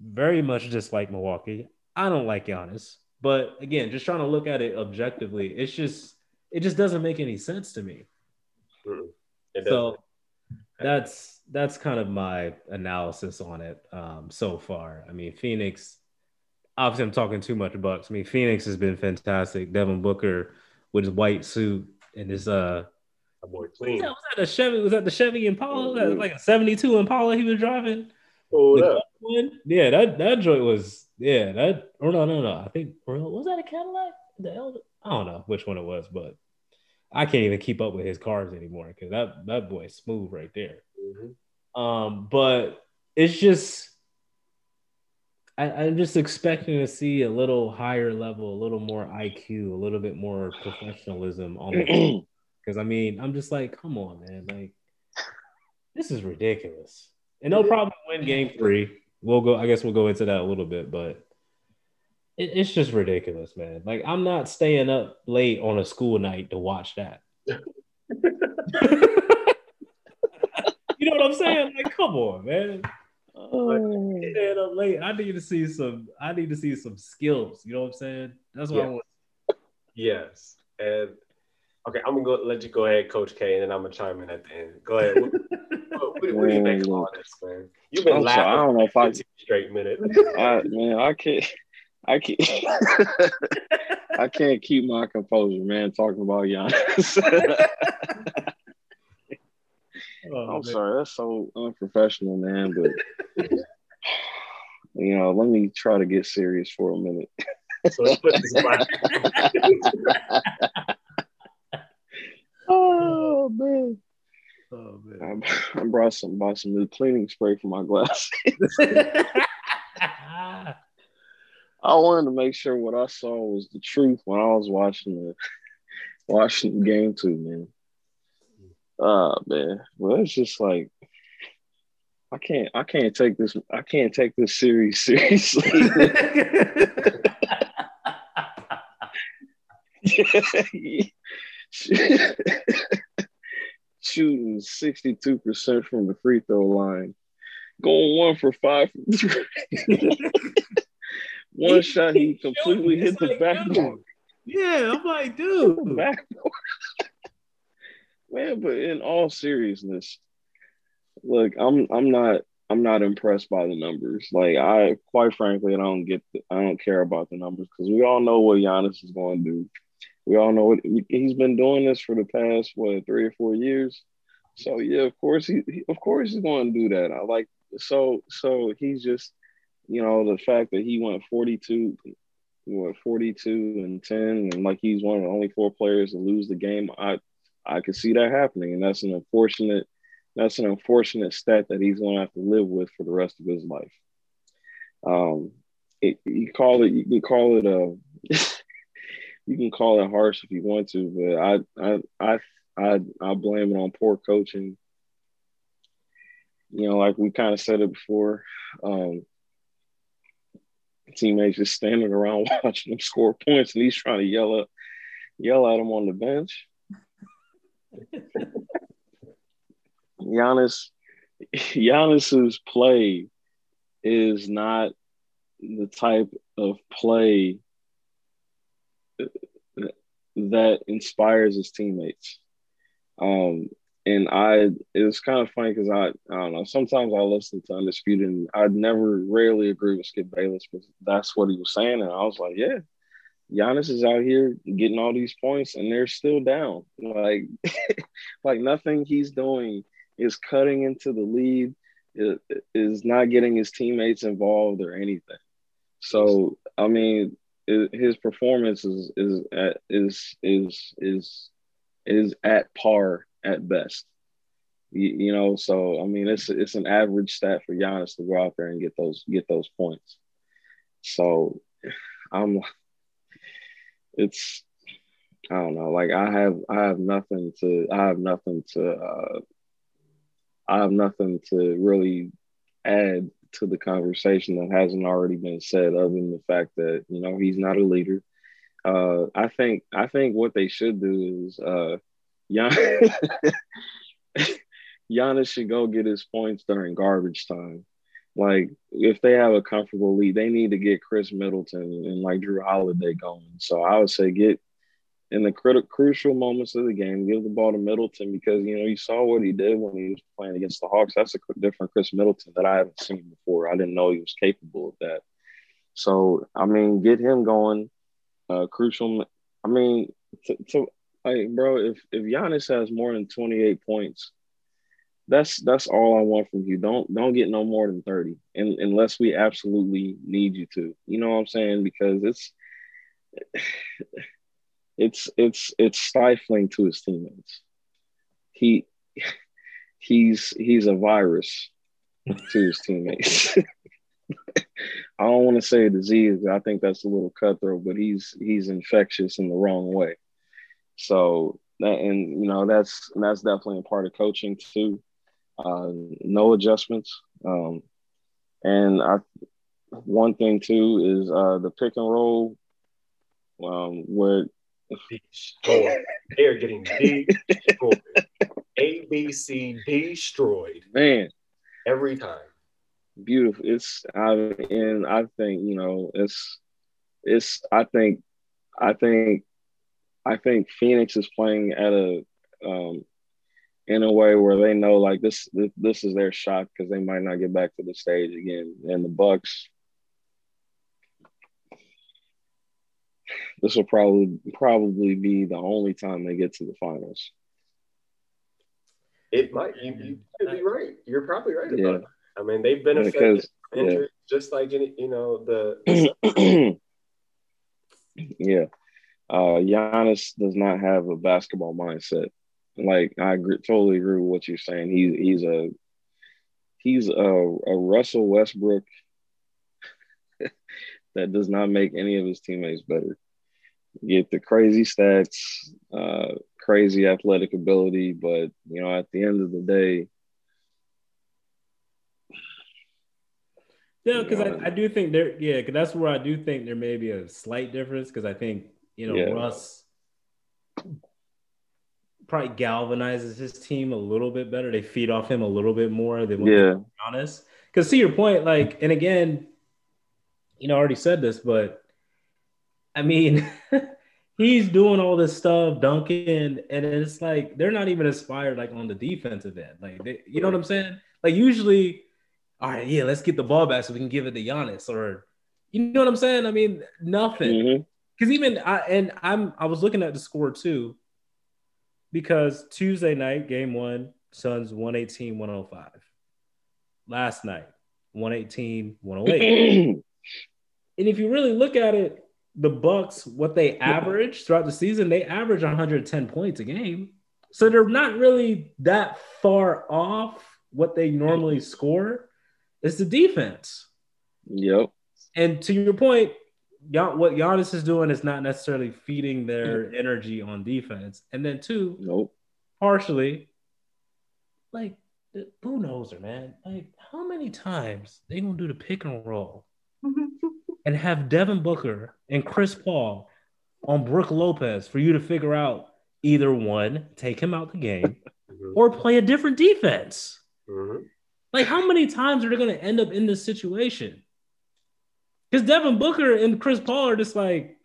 very much dislike Milwaukee, I don't like Giannis. But again, just trying to look at it objectively, it's just it just doesn't make any sense to me. Mm-hmm. So that's that's kind of my analysis on it um, so far. I mean, Phoenix. Obviously, I'm talking too much about Bucks. I mean, Phoenix has been fantastic. Devin Booker with his white suit and his uh a boy clean. Was that, was that the Chevy? Was that the Chevy Impala? Mm-hmm. like a 72 Impala he was driving? Oh, yeah, that that joint was yeah, that or no, no, no. I think or was that a Cadillac? The Elder? I don't know which one it was, but I can't even keep up with his cars anymore because that that boy's smooth right there. Mm-hmm. Um, but it's just I, I'm just expecting to see a little higher level, a little more IQ, a little bit more professionalism on the because *clears throat* I mean, I'm just like, come on, man, like this is ridiculous. And they'll probably win game three. We'll go, I guess we'll go into that a little bit, but it, it's just ridiculous, man. Like I'm not staying up late on a school night to watch that. *laughs* *laughs* you know what I'm saying? Like, come on, man. Oh. Staying up late. I need to see some. I need to see some skills. You know what I'm saying? That's what yes. I want. Yes, and okay, I'm gonna go, let you go ahead, Coach K, and then I'm gonna chime in at the end. Go ahead. What, what, what do you think of all this, man? You've been I'm laughing. Sorry, I don't know if I straight minute. I, man, I can't. I can't. *laughs* I can't keep my composure, man. Talking about Giannis. *laughs* oh, I'm man. sorry, that's so unprofessional, man. But you know, let me try to get serious for a minute. So let's *laughs* oh, oh man. Oh man. I, *laughs* I brought some bought some new cleaning spray for my glasses. *laughs* I wanted to make sure what I saw was the truth when I was watching the watching the game too, man. Uh, man. Well, it's just like I can't I can't take this I can't take this series *laughs* seriously. *laughs* *laughs* Shooting 62% from the free throw line. Going one for five one he, shot, he completely hit the like, backboard. Yeah, I'm like, dude. Backboard. Man, but in all seriousness, look, I'm I'm not I'm not impressed by the numbers. Like I quite frankly, I don't get the, I don't care about the numbers because we all know what Giannis is going to do. We all know what he's been doing this for the past what three or four years. So yeah, of course he, he of course he's going to do that. I like so so he's just you know, the fact that he went 42, what 42 and 10, and like he's one of the only four players to lose the game, I I could see that happening, and that's an unfortunate that's an unfortunate stat that he's going to have to live with for the rest of his life. Um, it, you call it you can call it a *laughs* you can call it harsh if you want to, but I I I I, I blame it on poor coaching. You know, like we kind of said it before. Um, teammates just standing around *laughs* watching him score points, and he's trying to yell at yell at him on the bench. Giannis, Giannis's play is not the type of play that inspires his teammates. Um, and I it was kind of funny because I I don't know sometimes I listen to Undisputed and I'd never rarely agree with Skip Bayless but that's what he was saying and I was like yeah Giannis is out here getting all these points and they're still down like *laughs* like nothing he's doing is cutting into the lead is not getting his teammates involved or anything so I mean his performance is is at, is is is is at par at best. You, you, know, so I mean, it's it's an average stat for Giannis to go out there and get those get those points. So, I'm. It's, I don't know. Like I have I have nothing to I have nothing to uh, I have nothing to really add to the conversation that hasn't already been said, other than the fact that you know he's not a leader. Uh, I think I think what they should do is uh, Gian- *laughs* Giannis should go get his points during garbage time. Like if they have a comfortable lead, they need to get Khris Middleton and like Jrue Holiday going. So I would say get in the critical crucial moments of the game, give the ball to Middleton because you know you saw what he did when he was playing against the Hawks. That's a different Khris Middleton that I haven't seen before. I didn't know he was capable of that. So I mean, get him going. Uh, crucial. I mean, to, to like, bro, if if Giannis has more than 28 points, that's that's all I want from you. Don't don't get no more than 30, and, unless we absolutely need you to. You know what I'm saying? Because it's *sighs* it's it's it's stifling to his teammates. He *laughs* he's he's a virus to his teammates. *laughs* I don't want to say disease. I think that's a little cutthroat, but he's he's infectious in the wrong way. So that, and you know that's that's definitely a part of coaching too. Uh, no adjustments. Um, and I one thing too is uh, the pick and roll um, where they are getting destroyed. ABC destroyed. Man, every time. Beautiful. It's I and I think you know it's it's I think I think I think Phoenix is playing at a um, in a way where they know like this this, this is their shot because they might not get back to the stage again. And the Bucks, this will probably probably be the only time they get to the finals. It might. You, you could be right. You're probably right yeah. about I mean, they've been affected yeah. just like any, you know the. the *clears throat* yeah, uh, Giannis does not have a basketball mindset. Like I agree, totally agree with what you're saying. He's he's a he's a, a Russell Westbrook *laughs* that does not make any of his teammates better. Get the crazy stats, uh, crazy athletic ability, but you know, at the end of the day, Yeah, because I, I do think there, yeah, because that's where I do think there may be a slight difference. Because I think you know yeah. Russ probably galvanizes his team a little bit better. They feed off him a little bit more than yeah. honest. Because to your point, like, and again, you know, I already said this, but I mean, *laughs* he's doing all this stuff, dunking, and it's like they're not even inspired like on the defensive end. Like, they, you know what I'm saying? Like, usually all right, yeah, let's get the ball back so we can give it to Giannis, or you know what I'm saying? I mean, nothing. Because mm-hmm. even I and I'm I was looking at the score too, because Tuesday night, game one, Suns 118, 105. Last night, 118, 108. *clears throat* and if you really look at it, the Bucks, what they average throughout the season, they average 110 points a game. So they're not really that far off what they normally score. It's the defense. Yep. And to your point, what Giannis is doing is not necessarily feeding their energy on defense. And then two, nope. partially, like who knows her, man? Like how many times they gonna do the pick and roll *laughs* and have Devin Booker and Chris Paul on Brook Lopez for you to figure out either one, take him out the game, mm-hmm. or play a different defense. Mm-hmm. Like, how many times are they going to end up in this situation? Because Devin Booker and Chris Paul are just like,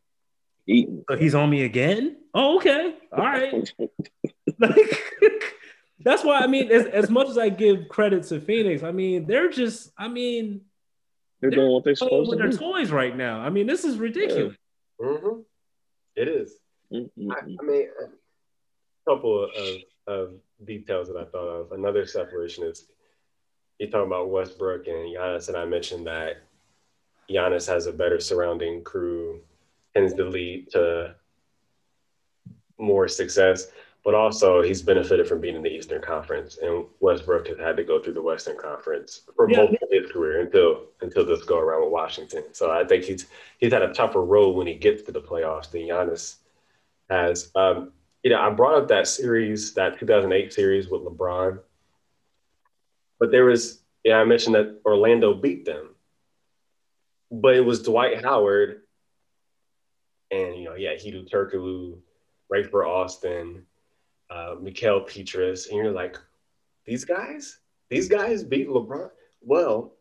Eating. So he's on me again. Oh, okay, all right. *laughs* like, *laughs* that's why I mean, as, as much as I give credit to Phoenix, I mean, they're just, I mean, they're, they're doing what they're supposed to do with to their do. toys right now. I mean, this is ridiculous. Yeah. Mm-hmm. It is. Mm-hmm. I, I, mean, a couple of, of details that I thought of. Another separation is you talking about Westbrook and Giannis, and I mentioned that Giannis has a better surrounding crew, tends to lead to more success, but also he's benefited from being in the Eastern Conference, and Westbrook has had to go through the Western Conference for yeah. most of his career until until this go around with Washington. So I think he's he's had a tougher road when he gets to the playoffs than Giannis has. Um, you know, I brought up that series, that 2008 series with LeBron but there was, yeah, I mentioned that Orlando beat them, but it was Dwight Howard and, you know, yeah, Hedo Turkoglu, Rafer Alston, uh, Mickael Pietrus. And you're like, these guys, these guys beat LeBron. Well,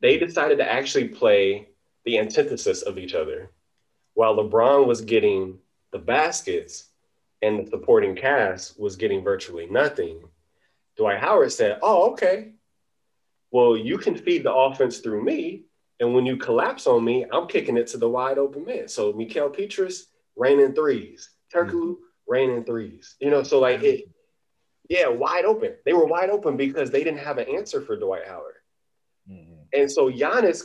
they decided to actually play the antithesis of each other. While LeBron was getting the baskets and the supporting cast was getting virtually nothing, Dwight Howard said, Oh, okay. Well, you can feed the offense through me. And when you collapse on me, I'm kicking it to the wide open man. So Mickael Pietrus, raining threes. Turkoglu, mm-hmm. raining threes. You know, so like it, yeah, wide open. They were wide open because they didn't have an answer for Dwight Howard. Mm-hmm. And so Giannis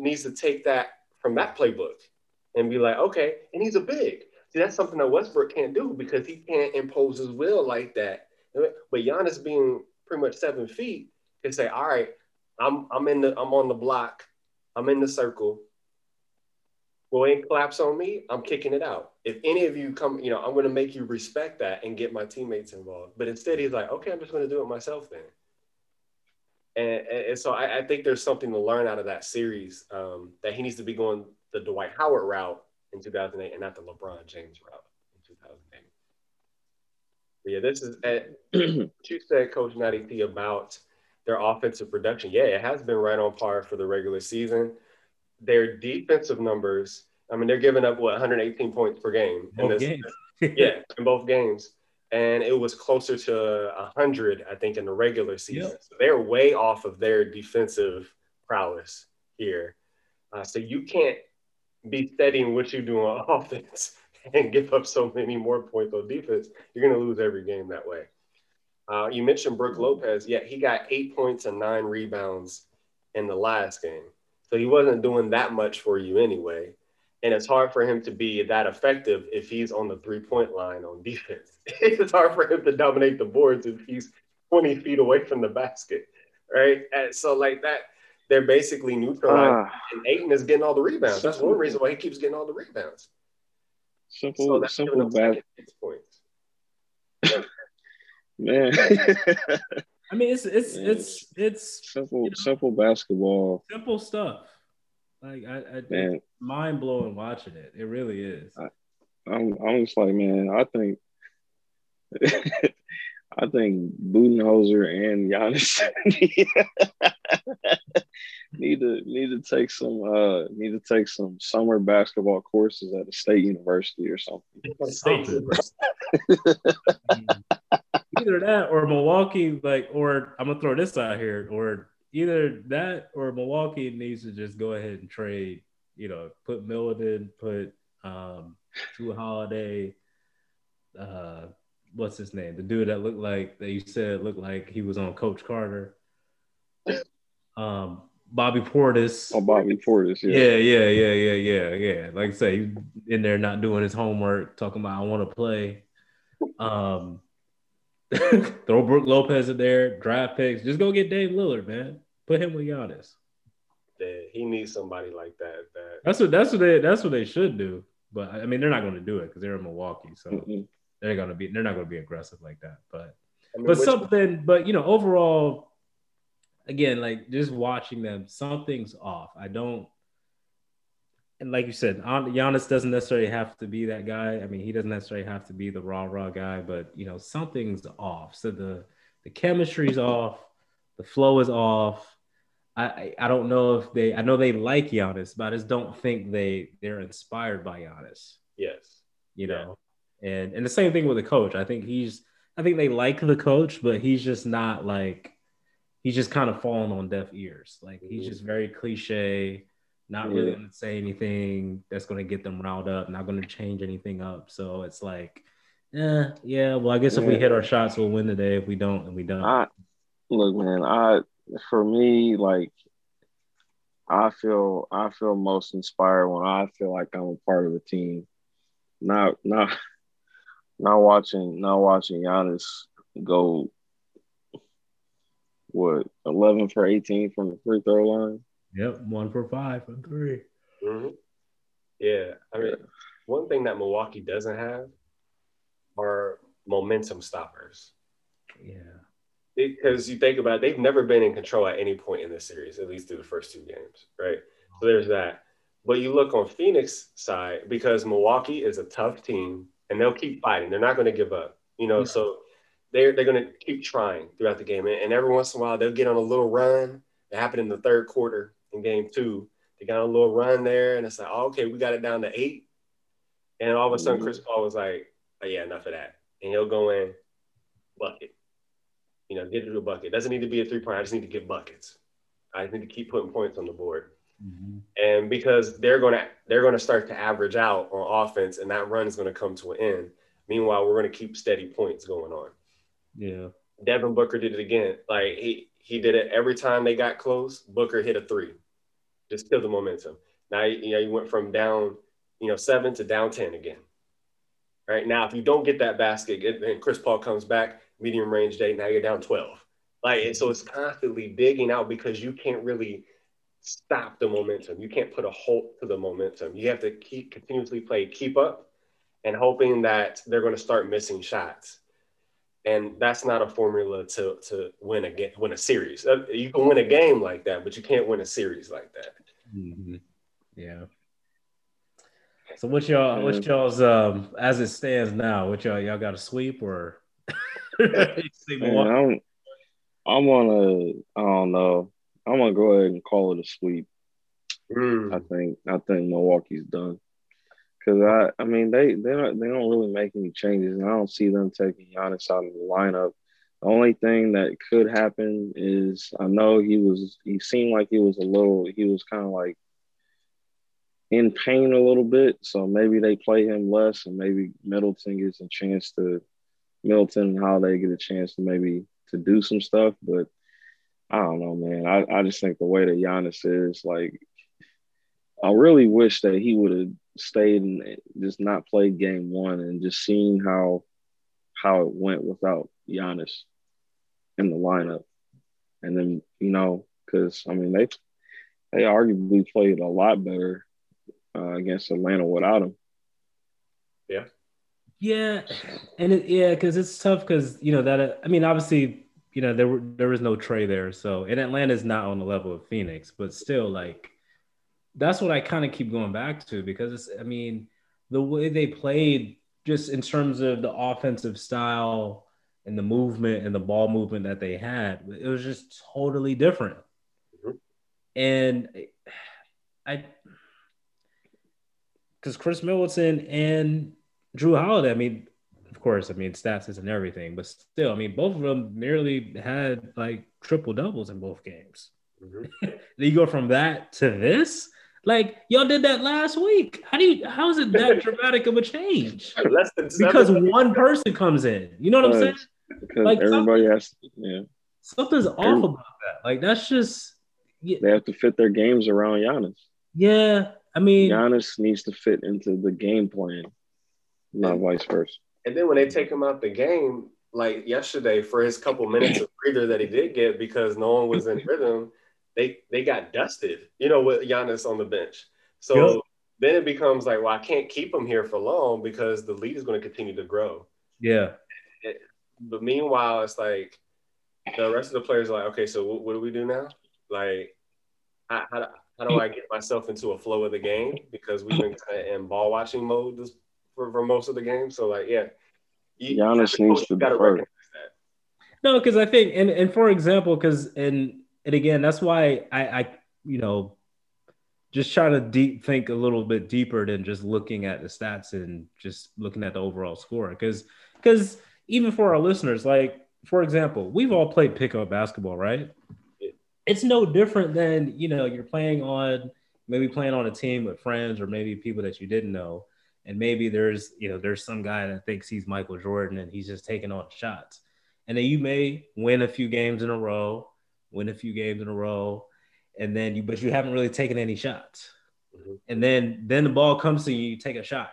needs to take that from that playbook and be like, okay, and he's a big. See, that's something that Westbrook can't do because he can't impose his will like that. But Giannis being pretty much seven feet can say, all right, I'm I'm in the I'm on the block, I'm in the circle. Well, it collapse on me, I'm kicking it out. If any of you come, you know, I'm gonna make you respect that and get my teammates involved. But instead he's like, okay, I'm just gonna do it myself then. And, and so I, I, think there's something to learn out of that series um, that he needs to be going the Dwight Howard route in 2008 and not the LeBron James route in 2008. But yeah, this is *clears throat* what you said, Coach Natty T, about their offensive production. Yeah, it has been right on par for the regular season. Their defensive numbers, I mean, they're giving up what 118 points per game. Both this, games. *laughs* yeah, in both games and it was closer to 100 i think in the regular season yep. so they're way off of their defensive prowess here uh, so you can't be studying what you do on *laughs* offense and give up so many more points on defense you're going to lose every game that way uh, you mentioned Brook Lopez. Yeah, he got eight points and nine rebounds in the last game. So he wasn't doing that much for you anyway. And it's hard for him to be that effective if he's on the three point line on defense. *laughs* it's hard for him to dominate the boards if he's 20 feet away from the basket. Right. And so, like that, they're basically neutralized. Uh, and Ayton is getting all the rebounds. That's one reason why he keeps getting all the rebounds. Simple, so simple bad points. Man. *laughs* I mean, it's it's Man. it's it's simple, you know, simple basketball. Simple stuff. Like I, I man, mind blowing watching it. It really is. I, I'm I'm just like, man, I think *laughs* I think Budenholzer and Giannis *laughs* need to need to take some uh need to take some summer basketball courses at a state university or something. *laughs* Either that or Milwaukee, like, or I'm gonna throw this out here, or either that or Milwaukee needs to just go ahead and trade. You know, put Milton, put um, Jrue Holiday. Uh, what's his name? The dude that looked like that you said looked like he was on Coach Carter. Um, Bobby Portis. Oh, Bobby Portis. Yeah. yeah, yeah, yeah, yeah, yeah, yeah. Like I say, in there not doing his homework, talking about I want to play. Um, *laughs* throw Brook Lopez in there, draft picks. Just go get Dame Lillard, man. Put him with Giannis. Yeah, he needs somebody like that. That that's what that's what they that's what they should do. But I mean, they're not going to do it because they're in Milwaukee, so mm-hmm. they're going to be they're not going to be aggressive like that. But I mean, but something, but you know, overall, again, like just watching them, something's off. I don't and like you said, Giannis doesn't necessarily have to be that guy. I mean, he doesn't necessarily have to be the raw raw guy, but you know, something's off. So the the chemistry's off, the flow is off. I I don't know if they I know they like Giannis, but I just don't think they they're inspired by Giannis. Yes. You know, yeah. and and the same thing with the coach. I think he's I think they like the coach, but he's just not like he's just kind of falling on deaf ears. Like he's just very cliche not yeah. really going to say anything that's going to get them riled up, not going to change anything up. So it's like, yeah, yeah. Well, I guess yeah. if we hit our shots, we'll win today. If we don't, and we don't. I, look, man. I for me, like, I feel I feel most inspired when I feel like I'm a part of a team. Not not *laughs* not watching not watching Giannis go what eleven for eighteen from the free throw line. Yep, one for five from 3 mm-hmm. Yeah, I mean, one thing that Milwaukee doesn't have are momentum stoppers. Yeah, because you think about it, they've never been in control at any point in this series, at least through the first two games, right? So there's that. But you look on Phoenix side because Milwaukee is a tough team and they'll keep fighting. They're not going to give up, you know. Yeah. So they're they're going to keep trying throughout the game, and every once in a while they'll get on a little run. It happened in the third quarter in game two. They got a little run there, and it's like, oh, okay, we got it down to eight. And all of a sudden, Chris Paul was like, oh, yeah, enough of that. And he'll go in, bucket. You know, get to a bucket. Doesn't need to be a three point. I just need to get buckets. I just need to keep putting points on the board. Mm-hmm. And because they're gonna they're gonna start to average out on offense, and that run is gonna come to an end. Meanwhile, we're gonna keep steady points going on. Yeah. Devin Booker did it again. Like he he did it every time they got close. Booker hit a three, just kill the momentum. Now you know you went from down, you know, seven to down ten again. Right now, if you don't get that basket, and Chris Paul comes back, medium range day, now you're down 12. Like, so it's constantly digging out because you can't really stop the momentum. You can't put a halt to the momentum. You have to keep continuously play keep up and hoping that they're going to start missing shots. And that's not a formula to to win a game, win a series. Uh, you can win a game like that, but you can't win a series like that. Mm-hmm. Yeah. So what y'all, what y'all's um as it stands now? What y'all y'all got a sweep or? *laughs* Man, I'm, I'm gonna I don't know. I'm gonna go ahead and call it a sweep. Mm. I think I think Milwaukee's done because I I mean they they don't they don't really make any changes, and I don't see them taking Giannis out of the lineup. The only thing that could happen is I know he was he seemed like he was a little he was kind of like in pain a little bit, so maybe they play him less, and maybe Middleton gets a chance to Middleton and Holiday get a chance to maybe to do some stuff, but I don't know, man. I, I just think the way that Giannis is, like, I really wish that he would have stayed and just not played game one and just seen how how it went without Giannis in the lineup. And then, you know, because I mean they they arguably played a lot better uh, against Atlanta without him. Yeah. Yeah, and it, yeah, because it's tough because you know that I mean obviously you know, there were there was no Trae there. So and Atlanta's not on the level of Phoenix, but still like that's what I kind of keep going back to because it's I mean, the way they played just in terms of the offensive style and the movement and the ball movement that they had, it was just totally different. Mm-hmm. And I because Khris Middleton and Jrue Holiday, I mean, of course, I mean, stats isn't everything, but still, I mean, both of them nearly had like triple doubles in both games. Mm-hmm. *laughs* you go from that to this. Like y'all did that last week. How do you? How is it that *laughs* dramatic of a change? because one person comes in. You know what I'm saying? Because like everybody has. Yeah. Something's off Every, about that. Like that's just. Yeah. They have to fit their games around Giannis. Yeah, I mean, Giannis needs to fit into the game plan, not vice versa. And then when they take him out the game, like yesterday, for his couple minutes of breather that he did get because no one was in rhythm, they they got dusted, you know, with Giannis on the bench. So yep. then it becomes like, well, I can't keep him here for long because the lead is going to continue to grow. Yeah. It, but meanwhile, it's like the rest of the players are like, okay, so what, what do we do now? Like, how, how, how do I get myself into a flow of the game? Because we've been kind of in ball watching mode this for, for most of the game. So like, yeah, you, Giannis you needs to be first. No, because I think, and and for example, because and and again, that's why I I you know just trying to deep think a little bit deeper than just looking at the stats and just looking at the overall score. Because because even for our listeners, like for example, we've all played pickup basketball, right? It's no different than you know you're playing on maybe playing on a team with friends or maybe people that you didn't know and maybe there's you know there's some guy that thinks he's Michael Jordan and he's just taking on shots, and then you may win a few games in a row, win a few games in a row, and then you but you haven't really taken any shots, mm-hmm. and then then the ball comes to you, you take a shot.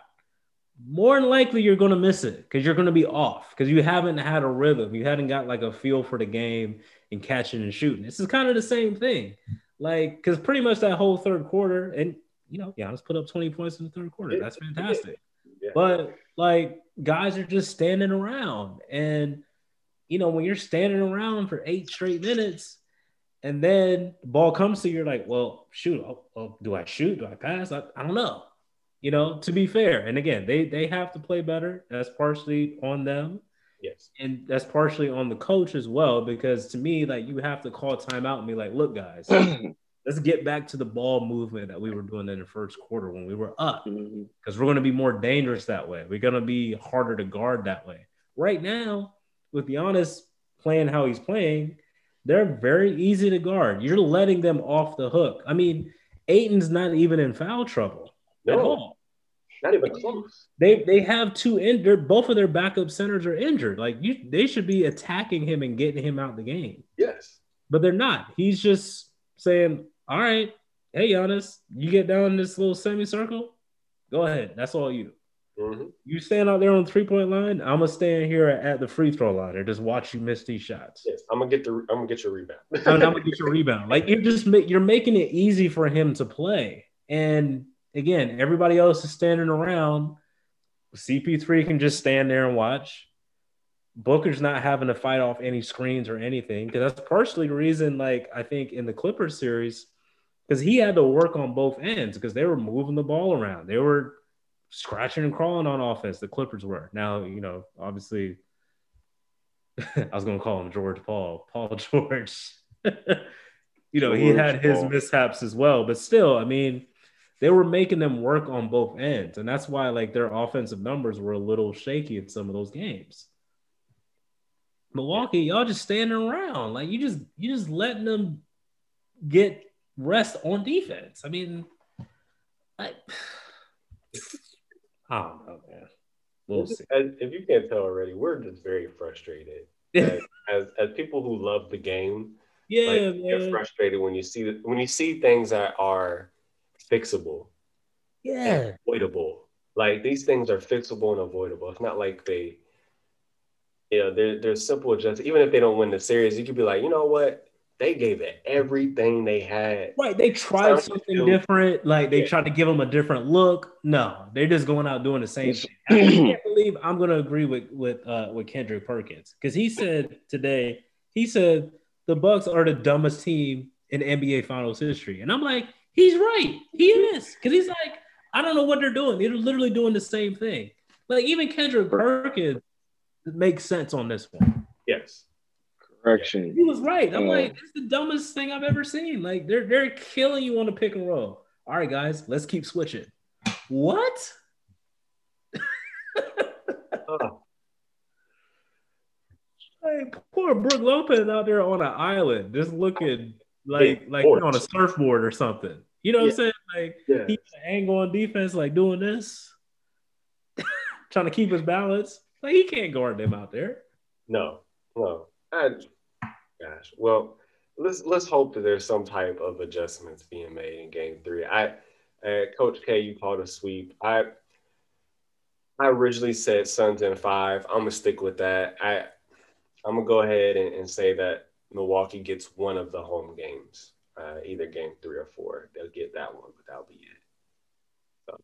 More than likely, you're going to miss it because you're going to be off because you haven't had a rhythm. You haven't got like a feel for the game and catching and shooting. This is kind of the same thing. Like, because pretty much that whole third quarter, and you know, Giannis put up 20 points in the third quarter. That's fantastic. Yeah. But like guys are just standing around. And you know, when you're standing around for eight straight minutes and then the ball comes to you, you're like, well, shoot, oh, oh, do I shoot? Do I pass? I, I don't know. You know, to be fair. And again, they they have to play better. That's partially on them. Yes. And that's partially on the coach as well, because to me, like you have to call timeout and be like, look, guys, *clears throat* let's get back to the ball movement that we were doing in the first quarter when we were up because mm-hmm. we're going to be more dangerous that way. We're going to be harder to guard that way. Right now, with Giannis playing how he's playing, they're very easy to guard. You're letting them off the hook. I mean, Ayton's not even in foul trouble no, at all. Not even close. They they have two injured. Both of their backup centers are injured. Like you, they should be attacking him and getting him out the game. Yes, but they're not. He's just saying, all right, hey Giannis, you get down in this little semicircle, go ahead. That's all you. Mm-hmm. You stand out there on the three point line. I'm gonna stand here at the free throw line and just watch you miss these shots. Yes, I'm gonna get the I'm gonna get your rebound. *laughs* I'm gonna get your rebound. Like you're just you're making it easy for him to play. And again, everybody else is standing around. CP3 can just stand there and watch. Booker's not having to fight off any screens or anything because that's partially the reason. Like I think in the Clippers series, because he had to work on both ends because they were moving the ball around. They were scratching and crawling on offense. The Clippers were. Now, you know, obviously, *laughs* I was going to call him George Paul, Paul *laughs* George. *laughs* you know, George he had his mishaps as well, but still, I mean, they were making them work on both ends, and that's why like their offensive numbers were a little shaky in some of those games. Milwaukee, y'all just standing around, like you just you just letting them get rest on defense. I mean, I. I don't know, man. We'll see. As, if you can't tell already, we're just very frustrated. *laughs* as, as, as people who love the game, yeah, like, you're frustrated when you see when you see things that are fixable, yeah, avoidable. Like these things are fixable and avoidable. It's not like they, you know, they're they're simple adjustments. Even if they don't win the series, you could be like, you know what, they gave it everything they had. Right. They tried something different. Like they yeah. tried to give them a different look. No, they're just going out doing the same thing. I *clears throat* can't believe I'm going to agree with with uh, with Kendrick Perkins because he said today he said the Bucks are the dumbest team in NBA Finals history, and I'm like, he's right. He is because he's like, I don't know what they're doing. They're literally doing the same thing. Like even Kendrick Perkins makes sense on this one. Yes correction. He was right. I'm uh, like, it's the dumbest thing I've ever seen. Like they're they're killing you on the pick and roll. All right, guys, let's keep switching. What? oh. Hey, *laughs* poor Brook Lopez out there on an island, just looking like like on a surfboard or something. You know what yeah. I'm saying? Like yeah. he's angle on defense, like doing this, *laughs* trying to keep his balance. Like he can't guard them out there. No, no. I, gosh, well, let's let's hope that there's some type of adjustments being made in Game Three. I, uh, Coach K, you called a sweep. I, I originally said Suns in five. I'm gonna stick with that. I, I'm gonna go ahead and, and say that Milwaukee gets one of the home games, uh, either Game Three or four. They'll get that one, but that'll be it. So,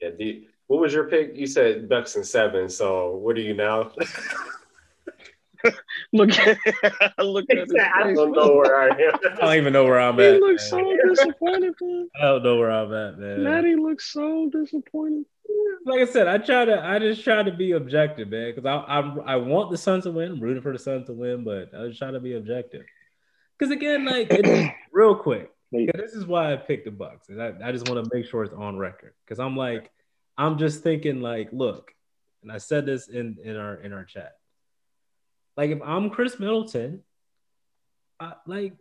yeah. The, what was your pick? You said Bucks and seven. So what are you now? *laughs* *laughs* look at *laughs* look at I don't know where I am. *laughs* I don't even know where I'm at. He looks man. so disappointed, man. I don't know where I'm at, man. Maddie looks so disappointed. Like I said, I try to I just try to be objective, man, because I, I I want the Suns to win. I'm rooting for the Suns to win, but I just try to be objective. Because again, like *coughs* real quick, this is why I picked the Bucks, and I, I just want to make sure it's on record. Because I'm like, I'm just thinking, like, look, and I said this in in our in our chat like if I'm Khris Middleton, I, like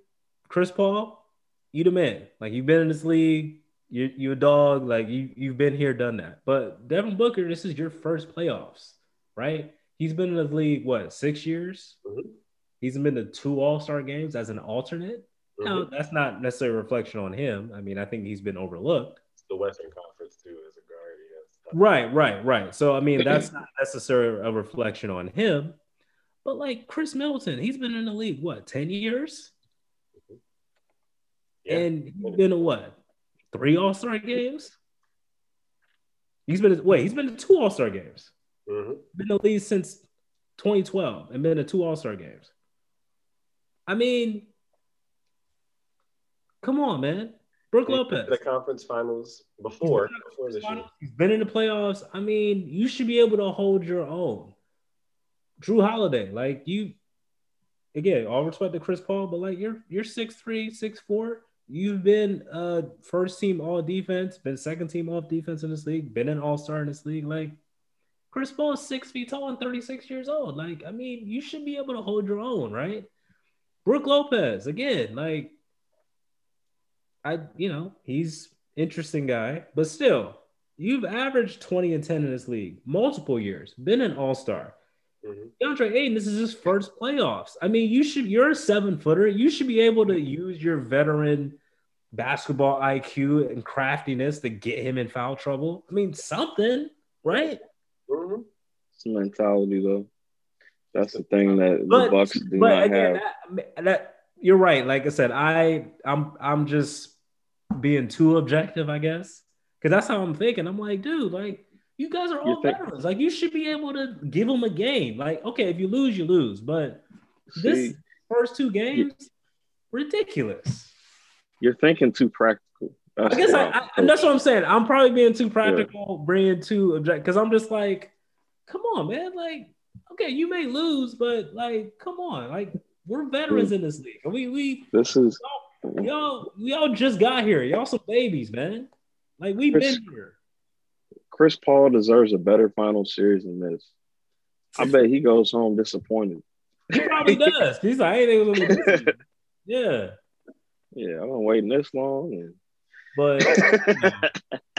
Chris Paul, you the man. Like you've been in this league, you you a dog. Like you you've been here, done that. But Devin Booker, this is your first playoffs, right? He's been in the league what six years. Mm-hmm. He's been to two All Star games as an alternate. Mm-hmm. Now that's not necessarily a reflection on him. I mean, I think he's been overlooked. It's the Western Conference too, as a guard. Right, right, right. So I mean, *laughs* that's not necessarily a reflection on him. But like Khris Middleton, he's been in the league what ten years, yeah. and he's been to what three All Star games. He's been to, wait, he's been to two All Star games. Mm-hmm. Been in the league since 2012 and been to two All Star games. I mean, come on, man. Brook Lopez. The conference finals before. Before this finals. He's been in the playoffs. I mean, you should be able to hold your own. Jrue Holiday, like you, again, all respect to Chris Paul, but like you're you're six three, six four. You've been uh first team all defense, been second team all defense in this league, been an all star in this league. Like Chris Paul is six feet tall and 36 years old. Like, I mean, you should be able to hold your own, right? Brook Lopez, again, like I, you know, he's interesting guy, but still, you've averaged 20 and 10 in this league multiple years, been an all-star. Mm-hmm. DeAndre Ayton, this is his first playoffs. I mean, you should you're a seven footer. You should be able to use your veteran basketball IQ and craftiness to get him in foul trouble. I mean, something, right? Mm-hmm. It's mentality, though. That's the thing that but, the Bucks do but not again, have. That, that, you're right. Like I said, I I'm I'm just being too objective, I guess, because that's how I'm thinking. I'm like, dude, like you guys are all think- veterans. Like you should be able to give them a game. Like, okay, if you lose, you lose. But See, this first two games, ridiculous. You're thinking too practical. That's I guess I, I, that's what I'm saying. I'm probably being too practical, yeah. bringing too object because I'm just like, come on, man. Like, okay, you may lose, but like, come on, like we're veterans in this league. We we this is y'all, y'all we all just got here. Y'all some babies, man. Like we've been here. Chris Paul deserves a better final series than this. I bet he goes home disappointed. He probably does. He's like, I *laughs* yeah. Yeah, I've been waiting this long. And... But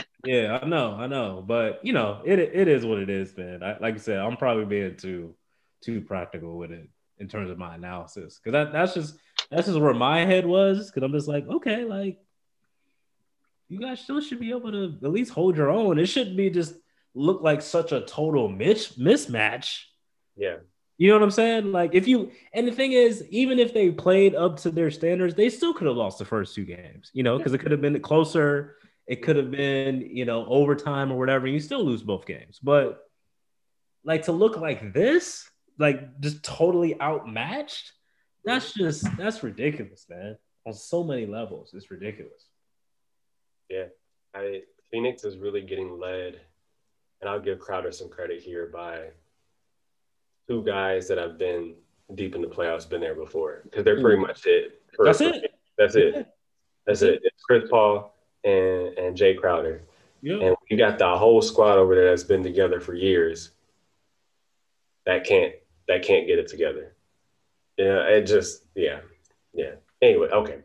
*laughs* yeah, I know, I know. But you know, it it is what it is, man. I, like I said, I'm probably being too too practical with it in terms of my analysis. Cause that, that's just that's just where my head was. Cause I'm just like, okay, like you guys still should be able to at least hold your own. It shouldn't be just look like such a total mis- mismatch. Yeah. You know what I'm saying? Like if you and the thing is, even if they played up to their standards, they still could have lost the first two games, you know, because it could have been closer, it could have been, you know, overtime or whatever, and you still lose both games. But like to look like this, like just totally outmatched, that's just that's ridiculous, man. On so many levels. It's ridiculous. Yeah. I Phoenix is really getting led, and I'll give Crowder some credit here by two guys that have been deep in the playoffs, been there before because they're pretty mm. much it. For, That's it. That's it. That's it. It's Chris Paul and and Jae Crowder. Yeah. And you got the whole squad over there that's been together for years. That can't that can't get it together. Yeah, it just yeah, yeah. Anyway, okay,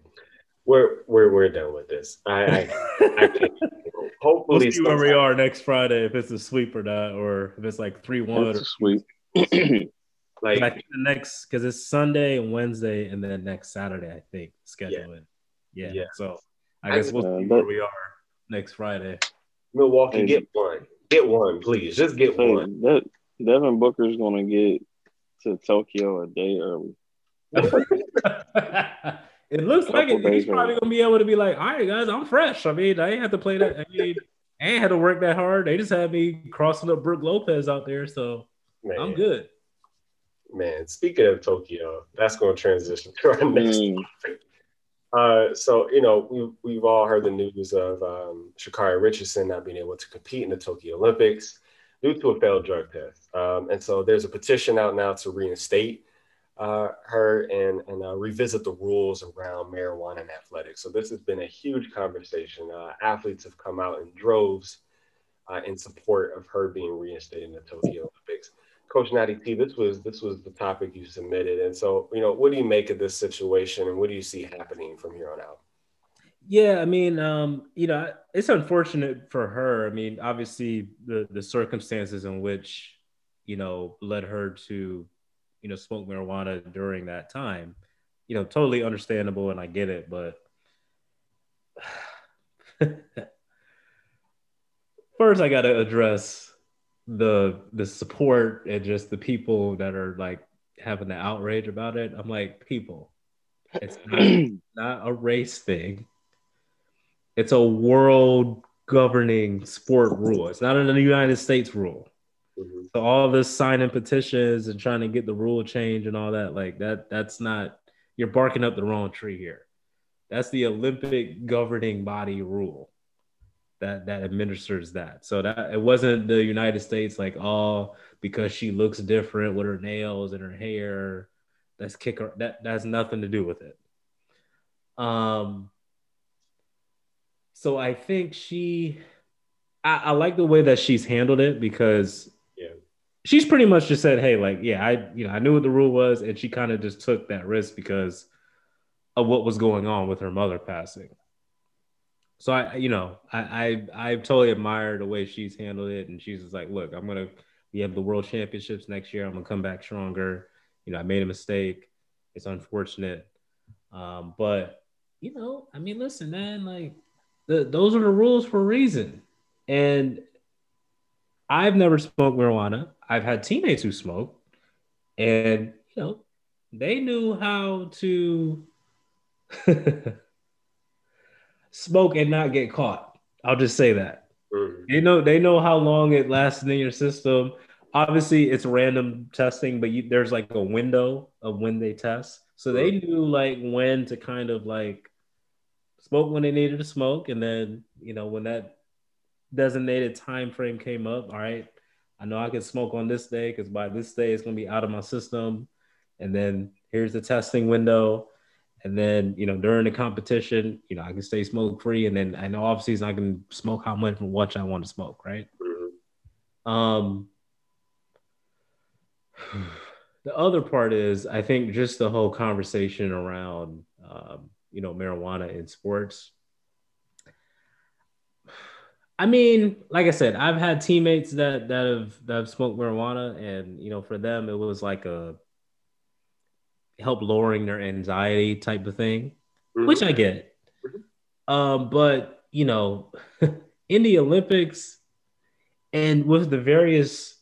we're we're we're done with this. I I, I can't. *laughs* Hopefully, we'll see where we are next Friday if it's a sweep or not, or if it's like three one or sweep. *clears throat* like I think the next because it's Sunday and Wednesday and then next Saturday, I think schedule it. Yeah. yeah. So I, I guess we'll uh, see where we are next Friday. Milwaukee, get one. Get one, please. Just get hey, one. That, Devin Booker's gonna get to Tokyo a day early. *laughs* *laughs* it looks like it. He's probably gonna be able to be like, all right, guys, I'm fresh. I mean, I ain't have to play that. I mean, I ain't had to work that hard. They just had me crossing up Brook Lopez out there. So Man. I'm good. Man, speaking of Tokyo, that's going to transition *laughs* to our next mm. topic. Uh, so, you know, we, we've all heard the news of um, Sha'Carri Richardson not being able to compete in the Tokyo Olympics due to a failed drug test. Um, and so there's a petition out now to reinstate uh, her and, and uh, revisit the rules around marijuana and athletics. So this has been a huge conversation. Uh, athletes have come out in droves uh, in support of her being reinstated in the Tokyo Olympics. Coach Natty T, this was this was the topic you submitted, and so you know, what do you make of this situation, and what do you see happening from here on out? Yeah, I mean, um, you know, it's unfortunate for her. I mean, obviously, the the circumstances in which you know led her to you know smoke marijuana during that time, you know, totally understandable, and I get it, but. *sighs* First, I got to address the the support and just the people that are like having the outrage about it. I'm like, people, it's *clears throat* not, not a race thing. It's a world governing sport rule. It's not a United States rule. Mm-hmm. So all this signing petitions and trying to get the rule change and all that, like that, that's not you're barking up the wrong tree here. That's the Olympic governing body rule that that administers that. So that it wasn't the United States like oh because she looks different with her nails and her hair. Let's kick her. That that has nothing to do with it. Um. So I think she, I, I like the way that she's handled it because she's pretty much just said, hey, like yeah, I you know I knew what the rule was, and she kind of just took that risk because of what was going on with her mother passing. So I, you know, I, I I totally admire the way she's handled it, and she's just like, look, I'm gonna we have the world championships next year. I'm gonna come back stronger. You know, I made a mistake. It's unfortunate, um, but you know, I mean, listen, man, like the, those are the rules for a reason. And I've never smoked marijuana. I've had teammates who smoke, and you know, they knew how to *laughs* smoke and not get caught. I'll just say that. Mm-hmm. They know they know how long it lasts in your system. Obviously, it's random testing, but you, there's like a window of when they test. So they knew like when to kind of like smoke when they needed to smoke, and then you know when that designated time frame came up, all right, I know I can smoke on this day because by this day it's gonna be out of my system, and then here's the testing window, and then you know during the competition, you know I can stay smoke free, and then I know off season I can smoke how much and what I want to smoke, right? Mm-hmm. Um. The other part is, I think, just the whole conversation around, um, you know, marijuana in sports. I mean, like I said, I've had teammates that that have that have smoked marijuana, and you know, for them, it was like a help lowering their anxiety type of thing, mm-hmm. which I get. Um, but you know, *laughs* in the Olympics and with the various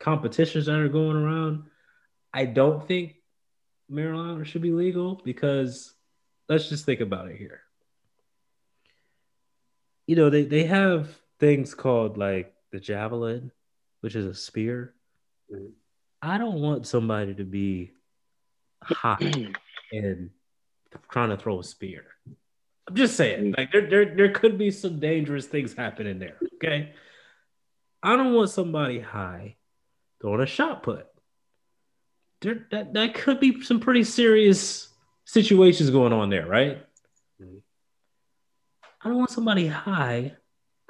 competitions that are going around, I don't think marijuana should be legal because let's just think about it here. You know, they, they have things called like the javelin, which is a spear. Mm-hmm. I don't want somebody to be hot *clears throat* and trying to throw a spear. I'm just saying, like there, there, there could be some dangerous things happening there. Okay. I don't want somebody high throwing a shot put. There, that, that could be some pretty serious situations going on there, right? I don't want somebody high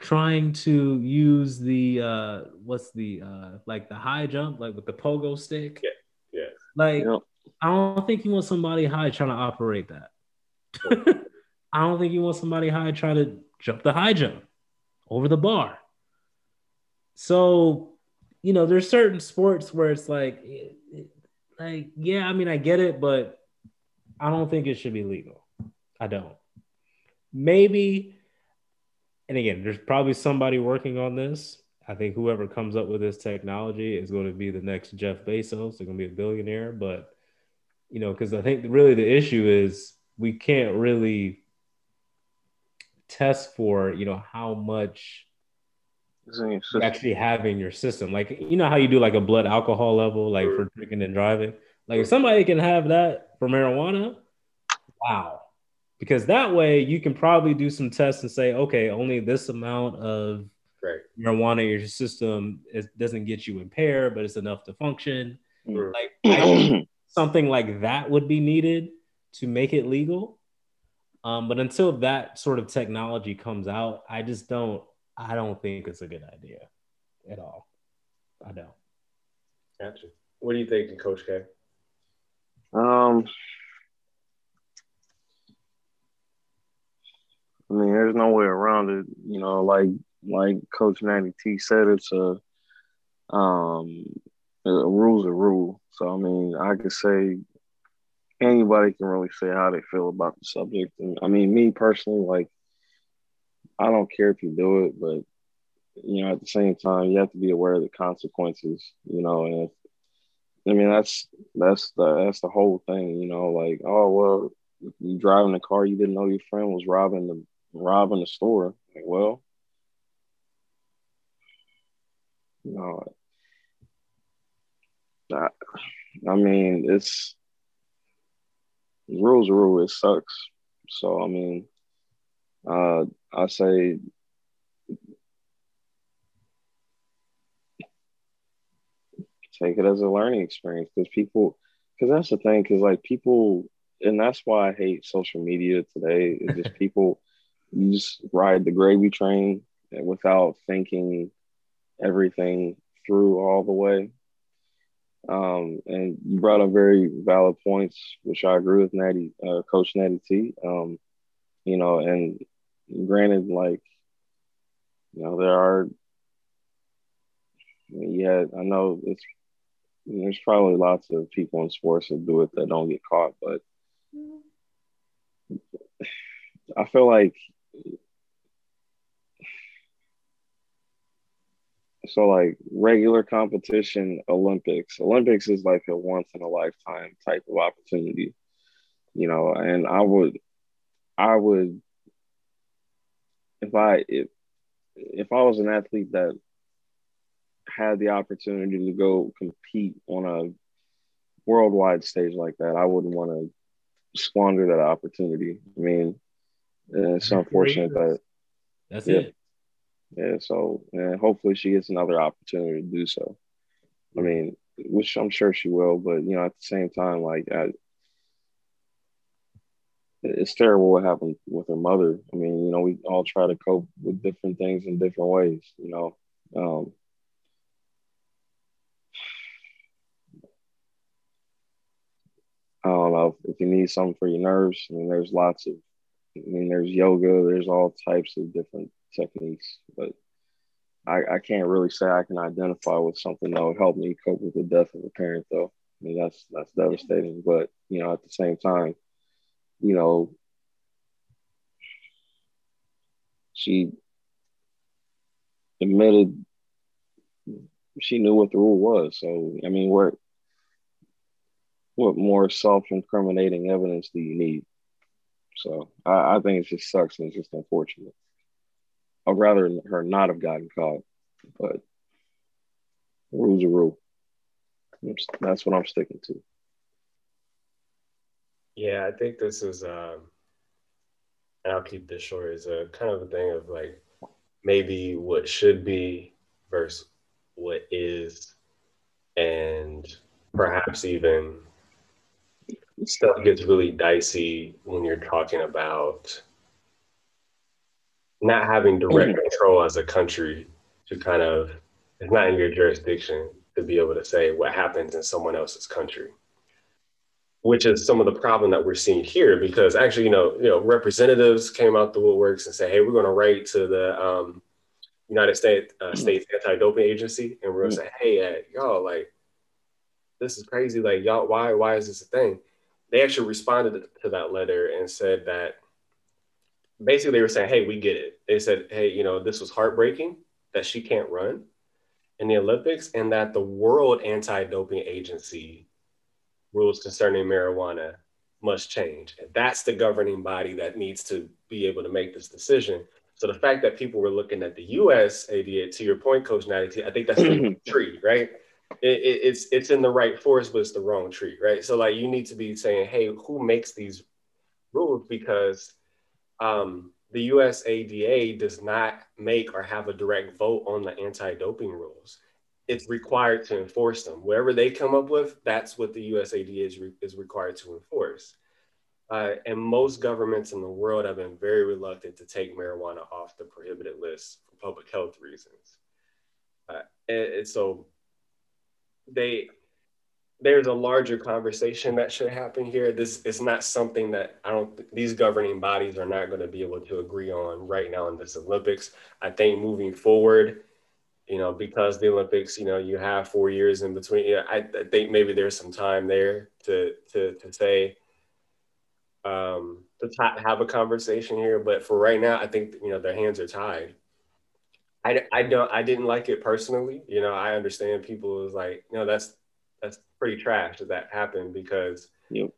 trying to use the uh what's the uh like the high jump like with the pogo stick. Yeah. Yeah. Like yep. I don't think you want somebody high trying to operate that. *laughs* I don't think you want somebody high trying to jump the high jump over the bar. So, you know, there's certain sports where it's like, like, yeah, I mean, I get it, but I don't think it should be legal. I don't. Maybe, and again, there's probably somebody working on this. I think whoever comes up with this technology is going to be the next Jeff Bezos. They're going to be a billionaire, but you know, because I think really the issue is we can't really test for, you know, how much you actually have in your system. Like, you know how you do like a blood alcohol level, like for drinking and driving. Like, if somebody can have that for marijuana, wow. Because that way you can probably do some tests and say, okay, only this amount of right. marijuana in your system it doesn't get you impaired, but it's enough to function. Mm. Like, *clears throat* something like that would be needed to make it legal. Um, but until that sort of technology comes out, I just don't. I don't think it's a good idea at all. I don't. Gotcha. What do you think, Coach K? Um, I mean, there's no way around it. You know, like like Coach Natty T said, it's a um a rule's a rule. So I mean, I could say anybody can really say how they feel about the subject. And I mean, me personally, like I don't care if you do it, but you know, at the same time, you have to be aware of the consequences. You know, and if, I mean, that's that's the that's the whole thing. You know, like oh well, you driving the car, you didn't know your friend was robbing the robbing the store. Like, well, know, I, I mean, it's rules rule. It sucks. So I mean, uh, I say take it as a learning experience because people, because that's the thing. Because like people, and that's why I hate social media today. Is just people, you just ride the gravy train without thinking everything through all the way. Um, and you brought up very valid points, which I agree with Natty, uh, Coach Natty T. Um, you know, and granted, like, you know, there are, yeah, I know it's, there's probably lots of people in sports that do it that don't get caught, but I feel like so like regular competition olympics. Olympics is like a once in a lifetime type of opportunity you know and i would i would if i if if i was an athlete that had the opportunity to go compete on a worldwide stage like that i wouldn't want to squander that opportunity. I mean it's unfortunate that that's yeah, it yeah, so and hopefully she gets another opportunity to do so. I mean, which I'm sure she will, but you know, at the same time, like I, it's terrible what happened with her mother. I mean, you know, we all try to cope with different things in different ways, you know. Um, I don't know if you need something for your nerves. I mean, there's lots of, I mean, there's yoga, there's all types of different techniques, but I, I can't really say I can identify with something that would help me cope with the death of a parent, though. I mean, that's that's devastating. But you know, at the same time, you know, she admitted she knew what the rule was. So I mean, what what more self-incriminating evidence do you need? So I, I think it just sucks and it's just unfortunate. I'd rather her not have gotten caught, but rule's a rule. That's what I'm sticking to. Yeah, I think this is, um, and I'll keep this short, is a kind of a thing of like maybe what should be versus what is, and perhaps even stuff gets really dicey when you're talking about not having direct mm-hmm. control as a country to kind of it's not in your jurisdiction to be able to say what happens in someone else's country which is some of the problem that we're seeing here because actually you know you know representatives came out the woodworks and say hey we're going to write to the um, united states uh, mm-hmm. states anti-doping agency and we're going to say hey uh, y'all like this is crazy like y'all why why is this a thing they actually responded to that letter and said that basically they were saying, hey, we get it. They said, hey, you know, this was heartbreaking that she can't run in the Olympics and that the World Anti Doping Agency rules concerning marijuana must change. And that's the governing body that needs to be able to make this decision. So the fact that people were looking at the USADA, to your point, Coach Natty, I think that's the *clears throat* tree, right? It, it, it's it's in the right forest, but it's the wrong tree, right? So like you need to be saying, hey, who makes these rules? Because um, the USADA does not make or have a direct vote on the anti-doping rules. It's required to enforce them. Wherever they come up with, that's what the USADA is, re- is required to enforce. Uh, and most governments in the world have been very reluctant to take marijuana off the prohibited list for public health reasons. Uh, and, and so they there's a larger conversation that should happen here. This is not something that I don't, these governing bodies are not going to be able to agree on right now in this Olympics. I think moving forward, you know, because the Olympics, you know, you have four years in between. Yeah, I, I think maybe there's some time there to to to say, um, to t- have a conversation here. But for right now, I think you know their hands are tied. I, I don't I didn't like it personally. You know, I understand people is like, you know, that's that's pretty trash that that happened because yep.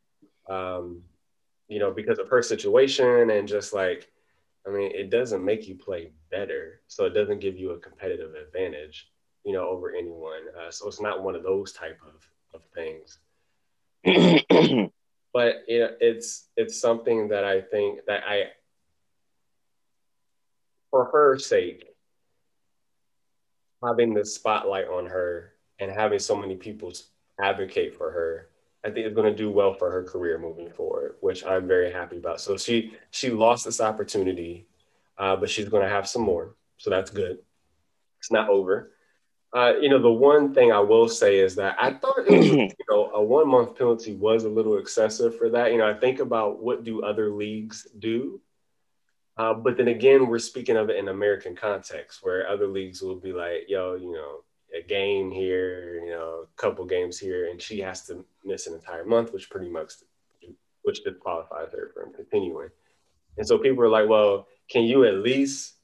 um, you know because of her situation and just like I mean it doesn't make you play better so it doesn't give you a competitive advantage you know over anyone uh, so it's not one of those type of, of things *clears throat* but you know it's it's something that I think that I for her sake having the spotlight on her and having so many people advocate for her, I think is going to do well for her career moving forward, which I'm very happy about. So she she lost this opportunity, uh, but she's going to have some more, so that's good. It's not over. Uh, you know, the one thing I will say is that I thought it was, *clears throat* you know a one month penalty was a little excessive for that. You know, I think about what do other leagues do, uh, but then again, we're speaking of it in American context, where other leagues will be like, "Yo, you know, a game here, you know, a couple games here, and she has to miss an entire month, which pretty much which disqualifies her from continuing. And so people are like, well, can you at least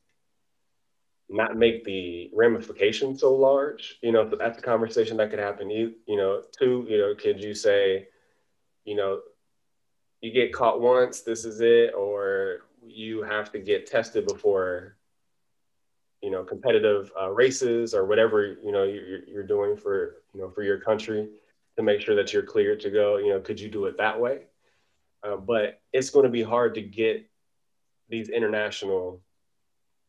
not make the ramifications so large? You know, that's a conversation that could happen. You, you know, two, you know, could you say, you know, you get caught once, this is it, or you have to get tested before, you know, competitive uh, races or whatever, you know, you're, you're doing for, you know, for your country to make sure that you're cleared to go, you know, could you do it that way? Uh, but it's going to be hard to get these international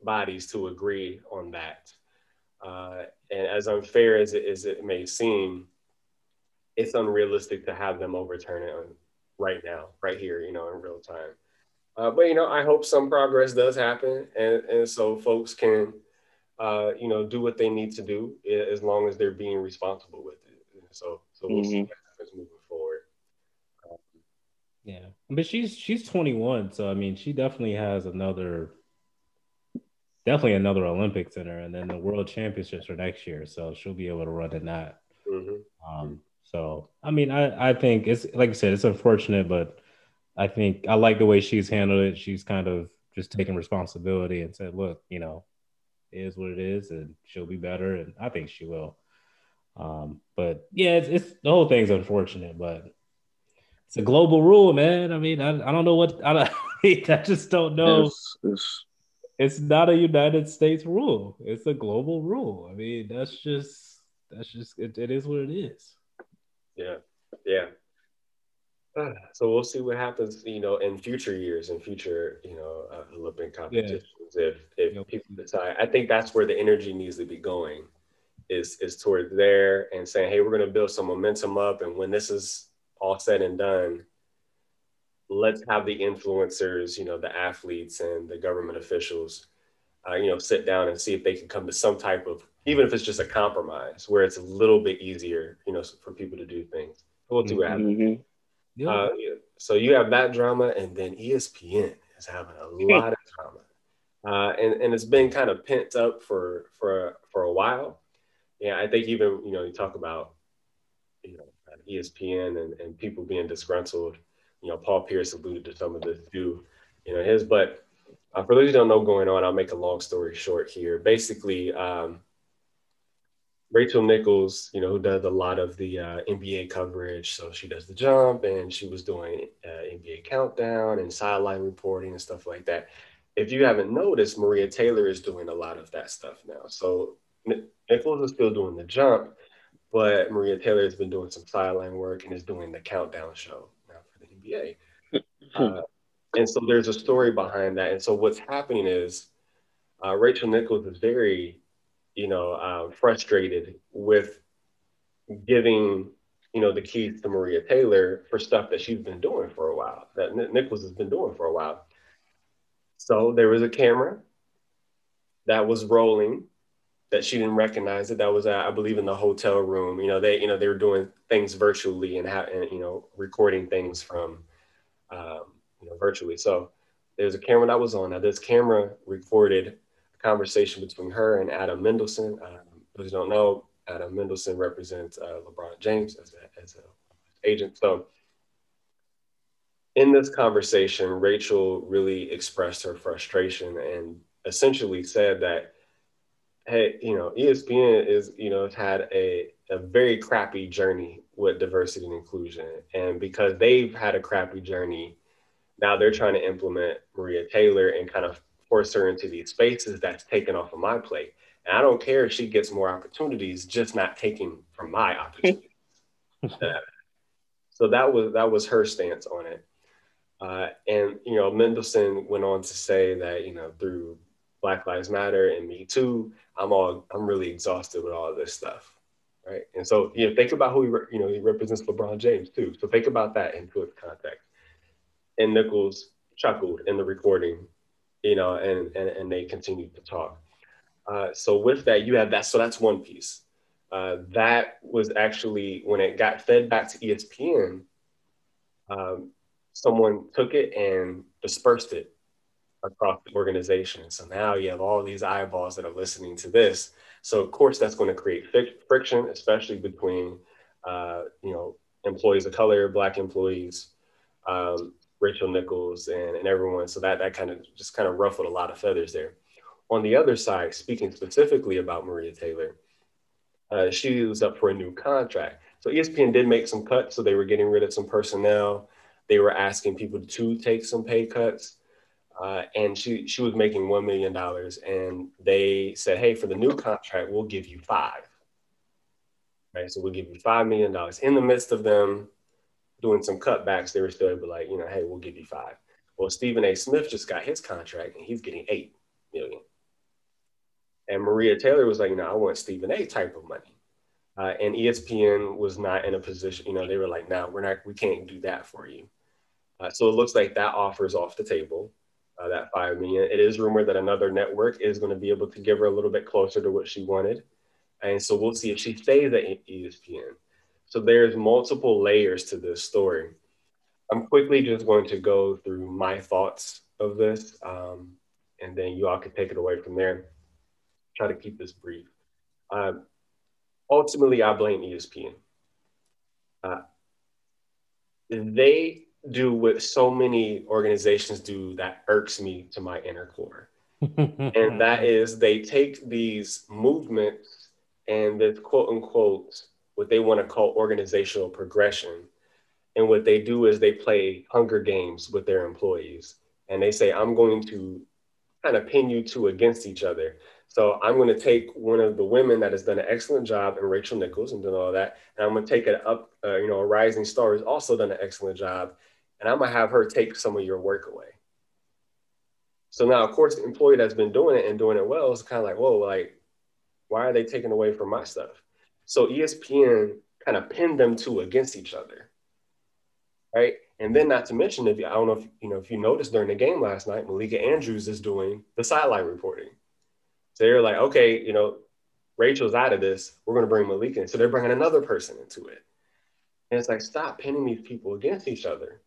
bodies to agree on that. Uh, and as unfair as it, as it may seem, it's unrealistic to have them overturn it right now, right here, you know, in real time. Uh, but you know, I hope some progress does happen, and and so folks can, uh, you know, do what they need to do as long as they're being responsible with it. So so we'll mm-hmm. see what happens moving forward. Um, yeah, but she's she's 21, so I mean, she definitely has another definitely another Olympics in her, and then the World Championships for next year. So she'll be able to run in that. Mm-hmm. Um, so I mean, I I think it's like I said, it's unfortunate, but I think I like the way she's handled it. She's kind of just taken responsibility and said, "Look, you know, it is what it is, and she'll be better." And I think she will. Um, but yeah, it's, it's the whole thing's unfortunate, but it's a global rule, man. I mean, I, I don't know what I, *laughs* I just don't know. It's, it's, it's not a United States rule. It's a global rule. I mean, that's just that's just it, it is what it is. Yeah, yeah. So we'll see what happens, you know, in future years, in future, you know, uh, Olympic competitions. Yeah. If if yep. people decide, I think that's where the energy needs to be going, is is toward there and saying, hey, we're going to build some momentum up, and when this is all said and done, let's have the influencers, you know, the athletes and the government officials, uh, you know, sit down and see if they can come to some type of, even if it's just a compromise where it's a little bit easier, you know, for people to do things. We'll do what happens. Uh, so you have that drama, and then ESPN is having a *laughs* lot of drama, uh, and and it's been kind of pent up for for for a while. Yeah, I think even you know you talk about you know ESPN and, and people being disgruntled you know, Paul Pierce alluded to some of this too, you know, his, but uh, for those who don't know going on, I'll make a long story short here. Basically, um, Rachel Nichols, you know, who does a lot of the uh, NBA coverage. So she does the jump and she was doing uh, NBA countdown and sideline reporting and stuff like that. If you haven't noticed, Maria Taylor is doing a lot of that stuff now. So Nichols is still doing the jump, but Maria Taylor has been doing some sideline work and is doing the countdown show. Now for the NBA. uh, and so there's a story behind that. And so what's happening is uh, Rachel Nichols is very, you know, uh, frustrated with giving, you know, the keys to Maria Taylor for stuff that she's been doing for a while, that N- Nichols has been doing for a while. So there was a camera that was rolling that she didn't recognize it. That was, uh, I believe, in the hotel room. You know, they, you know, they were doing things virtually and, ha- and you know, recording things from, um, you know, virtually. So there's a camera that was on. Now, this camera recorded conversation between her and Adam Mendelsohn. Um, those who don't know, Adam Mendelsohn represents uh, LeBron James as a, as a agent. So in this conversation, Rachel really expressed her frustration and essentially said that hey, you know, ESPN is, you know, had a, a very crappy journey with diversity and inclusion. And because they've had a crappy journey, now they're trying to implement Maria Taylor and kind of force her into these spaces that's taken off of my plate. And I don't care if she gets more opportunities, just not taking from my opportunities. *laughs* so that was that was her stance on it. Uh, and you know, Mendelsohn went on to say that you know through Black Lives Matter and Me Too, I'm all I'm really exhausted with all of this stuff, right? And so you know, think about who he re- you know he represents LeBron James too. So think about that into its context. And Nichols chuckled in the recording, you know, and and, and they continued to talk. Uh, so with that, you have that. So that's one piece. Uh, that was actually when it got fed back to ESPN. Um, someone took it and dispersed it across the organization. So now you have all these eyeballs that are listening to this. So of course that's going to create friction, especially between uh, you know employees of color, black employees, um, Rachel Nichols and, and everyone. So that that kind of just kind of ruffled a lot of feathers there. On the other side, speaking specifically about Maria Taylor, uh, she was up for a new contract. So ESPN did make some cuts. So they were getting rid of some personnel. They were asking people to take some pay cuts. Uh, and she she was making $1 million. And they said, hey, for the new contract, we'll give you five. Right. So we'll give you $5 million. In the midst of them doing some cutbacks, they were still able to like, you know, hey, we'll give you five. Well, Stephen A. Smith just got his contract and he's getting eight million. And Maria Taylor was like, no, I want Stephen A type of money. Uh, and ESPN was not in a position, you know, they were like, no, we're not, we can't do that for you. Uh, so it looks like that offer is off the table, uh, that five million. It is rumored that another network is going to be able to give her a little bit closer to what she wanted. And so we'll see if she stays at ESPN. So there's multiple layers to this story. I'm quickly just going to go through my thoughts of this, um, and then you all can take it away from there try to keep this brief. Um, ultimately, I blame ESPN. Uh, they do what so many organizations do that irks me to my inner core. *laughs* and that is they take these movements and this quote unquote, what they want to call organizational progression. And what they do is they play hunger games with their employees. And they say, I'm going to kind of pin you two against each other. So I'm going to take one of the women that has done an excellent job, and Rachel Nichols, and done all that, and I'm going to take it up, uh, you know, a rising star who's also done an excellent job, and I'm going to have her take some of your work away. So now, of course, the employee that's been doing it and doing it well is kind of like, whoa, like, why are they taking away from my stuff? So ESPN kind of pinned them two against each other, right? And then, not to mention, if you, I don't know if you know if you noticed during the game last night, Malika Andrews is doing the sideline reporting. So they're like, okay, you know, Rachel's out of this. We're going to bring Malika in. So they're bringing another person into it. And it's like, stop pinning these people against each other.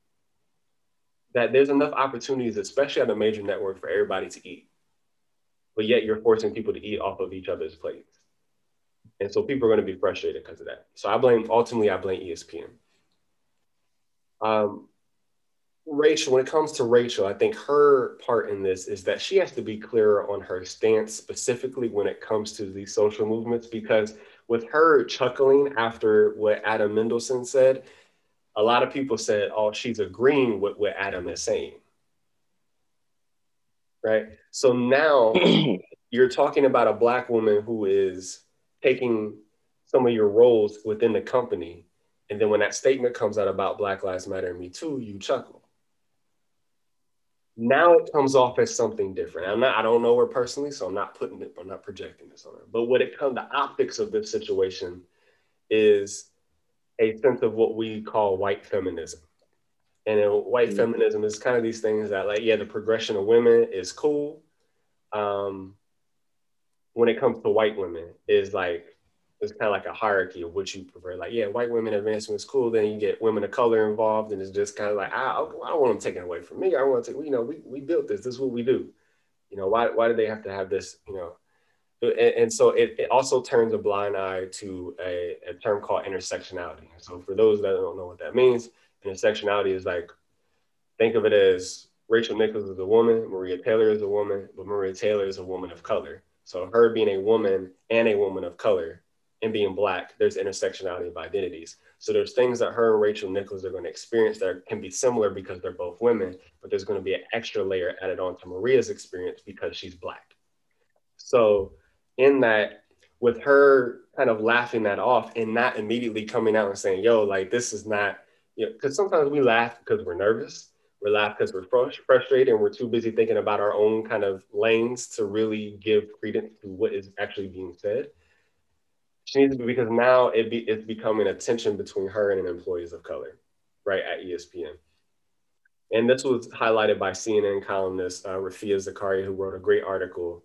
That there's enough opportunities, especially on a major network, for everybody to eat. But yet you're forcing people to eat off of each other's plates. And so people are going to be frustrated because of that. So I blame, ultimately, I blame ESPN. Um, Rachel, when it comes to Rachel, I think her part in this is that she has to be clearer on her stance specifically when it comes to these social movements. Because with her chuckling after what Adam Mendelsohn said, a lot of people said, oh, she's agreeing with what Adam is saying. Right. So now *clears throat* you're talking about a Black woman who is taking some of your roles within the company. And then when that statement comes out about Black Lives Matter and Me Too, you chuckle now it comes off as something different. I'm not, I don't know her personally, so I'm not putting it, I'm not projecting this on her. But what it comes, the optics of this situation is a sense of what we call white feminism. And white mm-hmm. feminism is kind of these things that, like, yeah, the progression of women is cool. Um, when it comes to white women, is like it's kind of like a hierarchy of what you prefer. Like, yeah, white women advancement is cool. Then you get women of color involved, and it's just kind of like, I, I don't want them taken away from me. I want to, you know, we, we built this. This is what we do. You know, why, why do they have to have this, you know? And, and so it, it also turns a blind eye to a, a term called intersectionality. So for those that don't know what that means, intersectionality is like, think of it as Rachel Nichols is a woman, Maria Taylor is a woman, but Maria Taylor is a woman of color. So her being a woman and a woman of color and being black, there's intersectionality of identities. So there's things that her and Rachel Nichols are going to experience that can be similar because they're both women, but there's going to be an extra layer added on to Maria's experience because she's black. So in that, with her kind of laughing that off and not immediately coming out and saying, yo, like this is not, you know, because sometimes we laugh because we're nervous. We laugh because we're frustrated and we're too busy thinking about our own kind of lanes to really give credence to what is actually being said she needs to be because now it be, it's becoming a tension between her and employees of color, right at ESPN. And this was highlighted by CNN columnist uh, Rafia Zakaria, who wrote a great article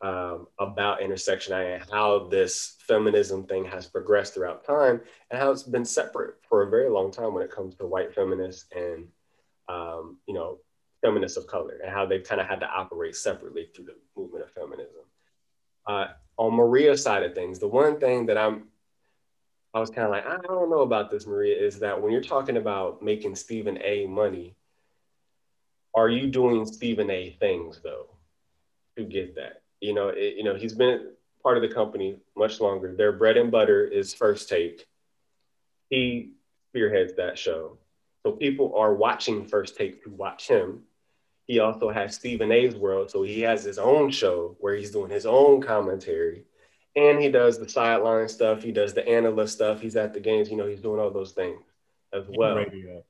um, about intersectionality and how this feminism thing has progressed throughout time and how it's been separate for a very long time when it comes to white feminists and, um, you know, feminists of color and how they've kind of had to operate separately through the movement of feminism. Uh, on Maria's side of things, the one thing that I'm, I was kind of like, I don't know about this, Maria, is that when you're talking about making Stephen A money, are you doing Stephen A things though to get that? You know, it, you know, he's been part of the company much longer. Their bread and butter is First Take. He spearheads that show. So people are watching First Take to watch him. He also has Stephen A's World, so he has his own show where he's doing his own commentary, and he does the sideline stuff. He does the analyst stuff. He's at the games. You know, he's doing all those things as well. Radio.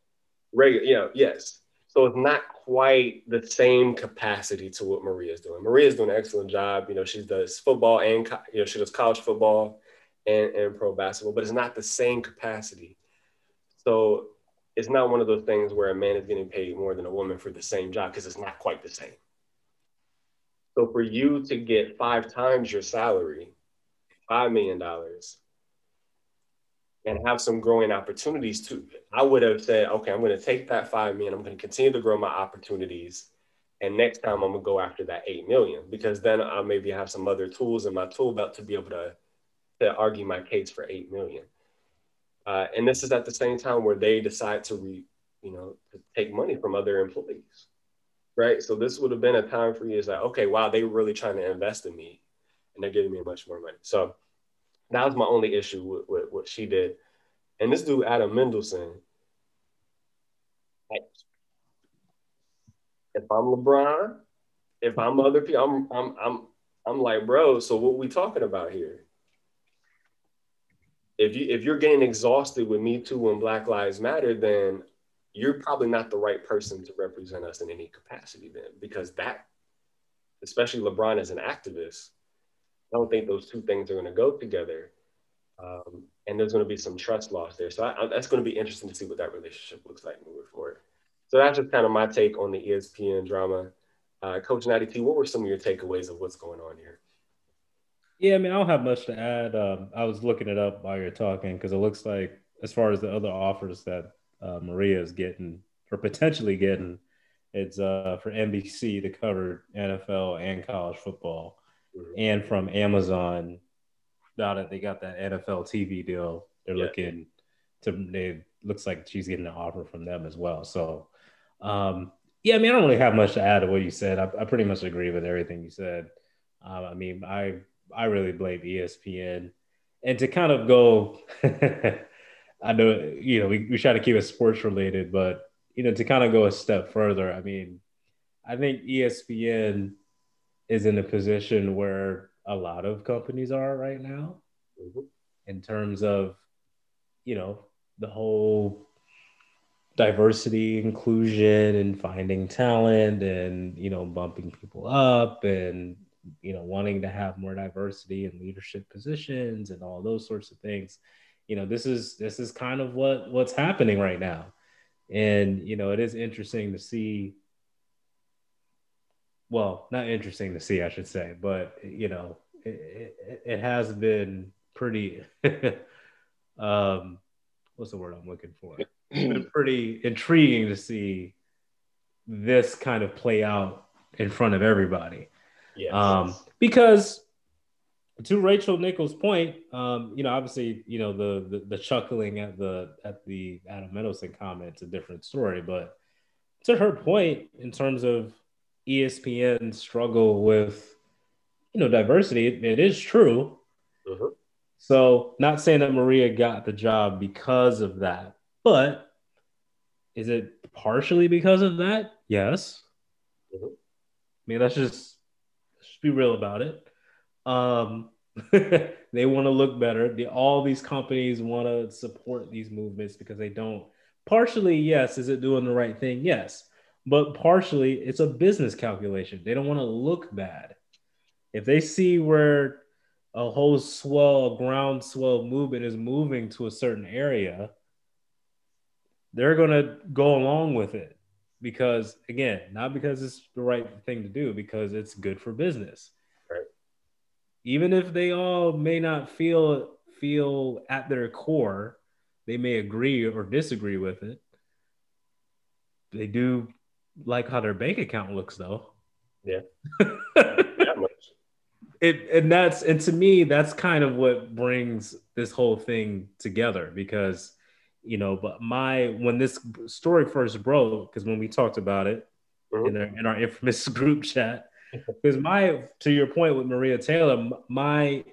Radio, yeah, yes. So it's not quite the same capacity to what Maria's doing. Maria's doing an excellent job. You know, she does football and you know she does college football and, and pro basketball, but it's not the same capacity. So it's not one of those things where a man is getting paid more than a woman for the same job because it's not quite the same. So for you to get five times your salary, five million dollars, and have some growing opportunities too. I would have said, okay, I'm going to take that five million. I'm going to continue to grow my opportunities. And next time I'm going to go after that 8 million because then I'll maybe have some other tools in my tool belt to be able to, to argue my case for 8 million. Uh, and this is at the same time where they decide to, re, you know, to take money from other employees, right? So this would have been a time for you to like, okay, wow, they were really trying to invest in me and they're giving me much more money. So that was my only issue with, with what she did. And this dude, Adam Mendelsohn, if I'm LeBron, if I'm other people, I'm I'm I'm I'm like, bro, so what we talking about here? If you if you're getting exhausted with Me Too and Black Lives Matter, then you're probably not the right person to represent us in any capacity then, because that, especially LeBron as an activist, I don't think those two things are going to go together. Um, and there's going to be some trust loss there. So I, I, that's going to be interesting to see what that relationship looks like moving forward. So that's just kind of my take on the ESPN drama. Uh, Coach Natty T, what were some of your takeaways of what's going on here? Yeah, I mean, I don't have much to add. Um, I was looking it up while you're talking because it looks like, as far as the other offers that uh, Maria is getting or potentially getting, it's uh, for NBC to cover NFL and college football mm-hmm. and from Amazon. Now that they got that NFL TV deal, they're yeah. looking to. They looks like she's getting an offer from them as well. So, um, yeah, I mean, I don't really have much to add to what you said. I, I pretty much agree with everything you said. Um, I mean, I I really blame ESPN, and to kind of go. *laughs* I know you know we, we try to keep it sports related, but you know to kind of go a step further. I mean, I think ESPN is in a position where a lot of companies are right now mm-hmm. in terms of you know the whole diversity inclusion and finding talent and you know bumping people up and you know wanting to have more diversity in leadership positions and all those sorts of things you know this is this is kind of what what's happening right now and you know it is interesting to see well, not interesting to see, I should say, but you know, it, it, it has been pretty. *laughs* um, what's the word I'm looking for? It's been pretty intriguing to see this kind of play out in front of everybody. Yes. Um, because to Rachel Nichols' point, um, you know, obviously, you know, the, the, the chuckling at the at the Adam Mendelsohn comment is a different story, but to her point, in terms of ESPN struggle with, you know, diversity. it, it is true. Mm-hmm. So, not saying that Maria got the job because of that, but is it partially because of that? Yes. Mm-hmm. I mean, let's just be real about it. Um, *laughs* they want to look better. The, all these companies want to support these movements because they don't. Partially, yes. Is it doing the right thing? Yes but partially it's a business calculation. They don't want to look bad. If they see where a whole swell, a ground swell movement is moving to a certain area, they're going to go along with it because, again, not because it's the right thing to do, because it's good for business. Right. Even if they all may not feel feel at their core, they may agree or disagree with it. They do like how their bank account looks though. Yeah. *laughs* it and that's and to me that's kind of what brings this whole thing together because you know but my when this story first broke because when we talked about it mm-hmm. in, our, in our infamous *laughs* group chat. Because my, to your point with Maria Taylor, my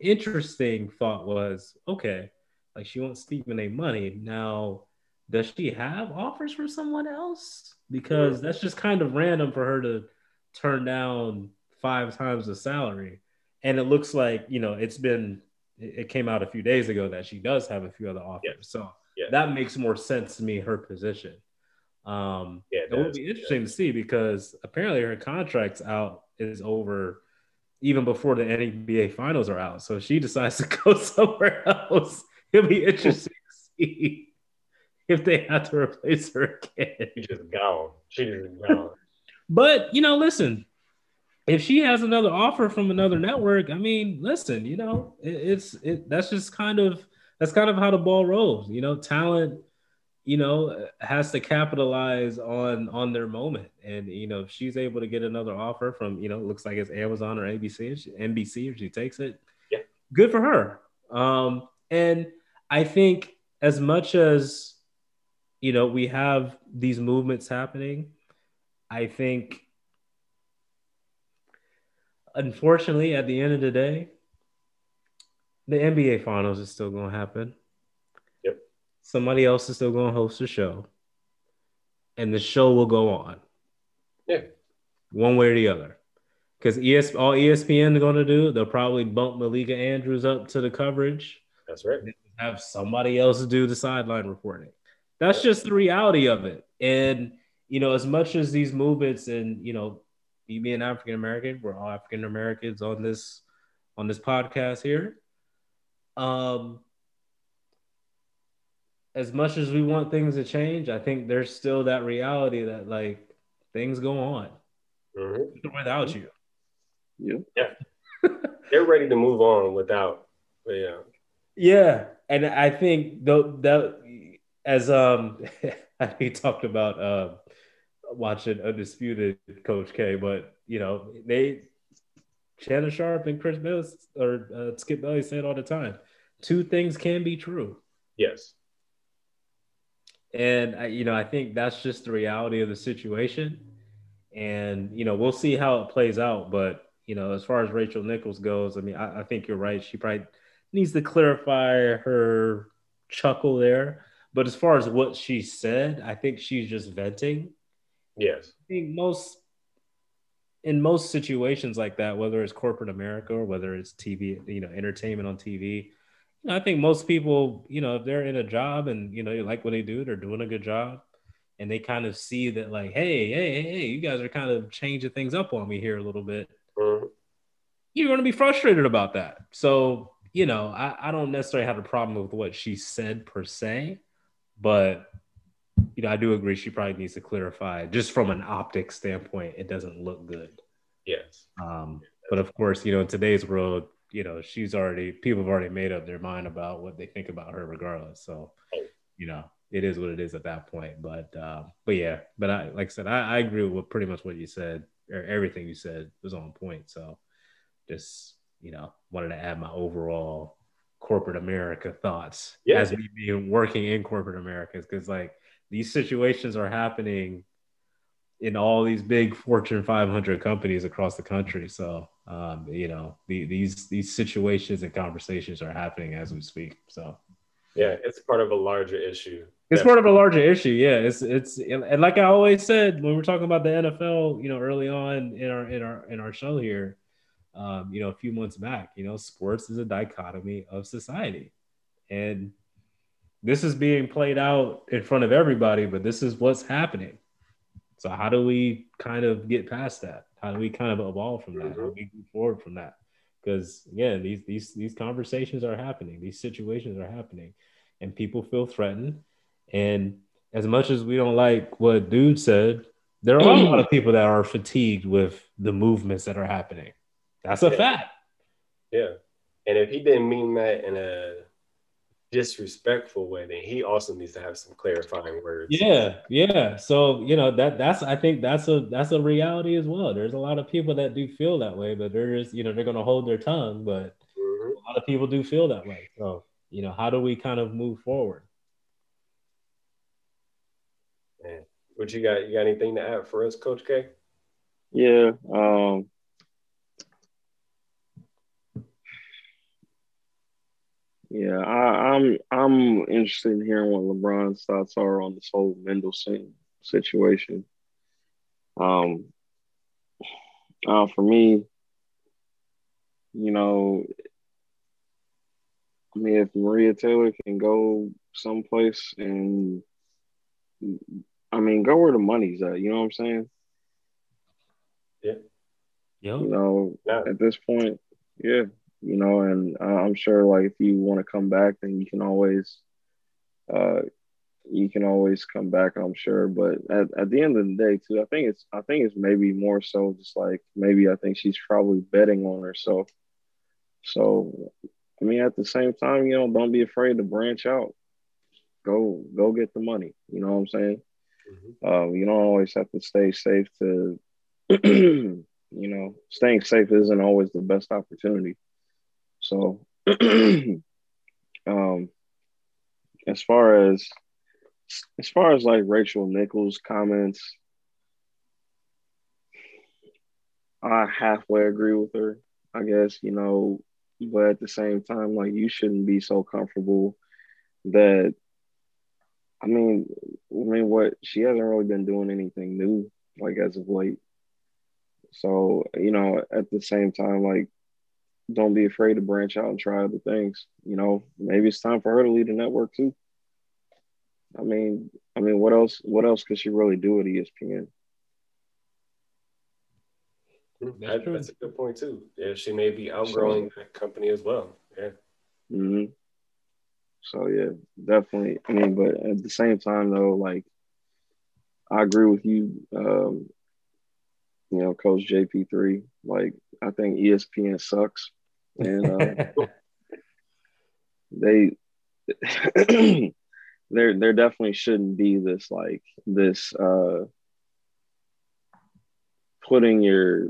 interesting thought was, okay, like she wants Stephen A. money. Now, does she have offers for someone else? Because that's just kind of random for her to turn down five times the salary. And it looks like, you know, it's been, it came out a few days ago that she does have a few other offers. Yeah. So yeah. that makes more sense to me, her position. Um, yeah, it, it would be interesting yeah. to see because apparently her contract's out is over even before the NBA finals are out. So if she decides *laughs* to go somewhere else, it'll be interesting to see if they have to replace her again. She's just gone. She just gone. *laughs* but you know, listen, if she has another offer from another network, I mean, listen, you know, it, it's it that's just kind of that's kind of how the ball rolls. You know, talent you know has to capitalize on on their moment and you know if she's able to get another offer from you know looks like it's amazon or abc she, nbc if she takes it yeah good for her um and i think as much as you know we have these movements happening i think unfortunately at the end of the day the nba finals is still going to happen Yep. somebody else is still going to host the show, and the show will go on. Yeah, one way or the other. Because ES, all ESPN is going to do, they'll probably bump Malika Andrews up to the coverage. That's right. Have somebody else do the sideline reporting. That's just the reality of it. And you know, as much as these movements, and you know, me being African American, we're all African Americans on this on this podcast here. Um, as much as we want things to change, I think there's still that reality that like things go on mm-hmm. without you. Yeah. Yeah. *laughs* They're ready to move on without, yeah. Yeah. And I think though that as um *laughs* I think he talked about uh watching Undisputed Coach K, but you know, they Shannon Sharpe and Chris Mills or uh, Skip Bayless say it all the time. Two things can be true. Yes. And I, you know, I think that's just the reality of the situation. And you know, we'll see how it plays out. But you know, as far as Rachel Nichols goes, I mean, I, I think you're right. She probably needs to clarify her chuckle there. But as far as what she said, I think she's just venting. Yes. I think most in most situations like that, whether it's corporate America or whether it's TV, you know, entertainment on TV, I think most people, you know, if they're in a job and you know you like what they do, they're doing a good job, and they kind of see that like, hey, hey, hey, you guys are kind of changing things up on me here a little bit. Mm-hmm. You're going to be frustrated about that. So you know, I, I don't necessarily have a problem with what she said per se, but you know, I do agree she probably needs to clarify just from an optic standpoint, it doesn't look good. Yes. Um, but of course, you know, in today's world, you know, she's already people have already made up their mind about what they think about her regardless. So, you know, it is what it is at that point. But uh, but yeah, but I like I said, I, I agree with pretty much what you said. Or everything you said was on point. So just, you know, wanted to add my overall corporate America thoughts yeah. as me being working in corporate America because like these situations are happening in all these big Fortune 500 companies across the country. So, um, you know, the, these these situations and conversations are happening as we speak. So, yeah, it's part of a larger issue. It's part of a larger issue. Yeah, it's it's and like I always said when we're talking about the NFL, you know, early on in our in our in our show here, um, you know, a few months back, you know, sports is a dichotomy of society, and this is being played out in front of everybody, but this is what's happening so how do we kind of get past that? How do we kind of evolve from that? How do we move forward from that? Because again, these these these conversations are happening, these situations are happening, and people feel threatened. And as much as we don't like what dude said, there are a lot of people that are fatigued with the movements that are happening. That's a yeah. fact. Yeah. And if he didn't mean that in a disrespectful way, then he also needs to have some clarifying words. Yeah, yeah. So you know that that's I think that's a that's a reality as well. There's a lot of people that do feel that way, but they're just you know they're gonna hold their tongue. But mm-hmm. a lot of people do feel that way. So you know how do we kind of move forward? Man, What you got? You got anything to add for us, Coach K? Yeah. Um, yeah, I, I'm I'm interested in hearing what LeBron's thoughts are on this whole Mendelsohn situation. Um, uh, for me, you know, I mean, if Maria Taylor can go someplace and, I mean, go where the money's at. You know what I'm saying? Yeah. Yeah. You know, yeah. at this point, yeah. You know, and I'm sure, like, if you want to come back, then you can always, uh, you can always come back. I'm sure, but at, at the end of the day, too, I think it's, I think it's maybe more so just like maybe I think she's probably betting on herself. So I mean, at the same time, you know, don't be afraid to branch out. Go, go get the money. You know what I'm saying? Mm-hmm. Um, you don't always have to stay safe to, *clears throat* you know, staying safe isn't always the best opportunity. So, *clears throat* um, as far as as far as like Rachel Nichols' comments, I halfway agree with her. I guess you know but at the same time, like you shouldn't be so comfortable that I mean, I mean what she hasn't really been doing anything new, like as of late. So, you know, at the same time, like don't be afraid to branch out and try other things. You know, maybe it's time for her to lead the network too. I mean, I mean, what else? What else could she really do at ESPN? That, that's a good point too. Yeah, she may be outgrowing so, that company as well. Yeah. Mm-hmm. So yeah, definitely. I mean, but at the same time though, like I agree with you. Um, you know, Coach JP three. Like I think ESPN sucks, and uh, *laughs* they *clears throat* there there definitely shouldn't be this like this uh putting your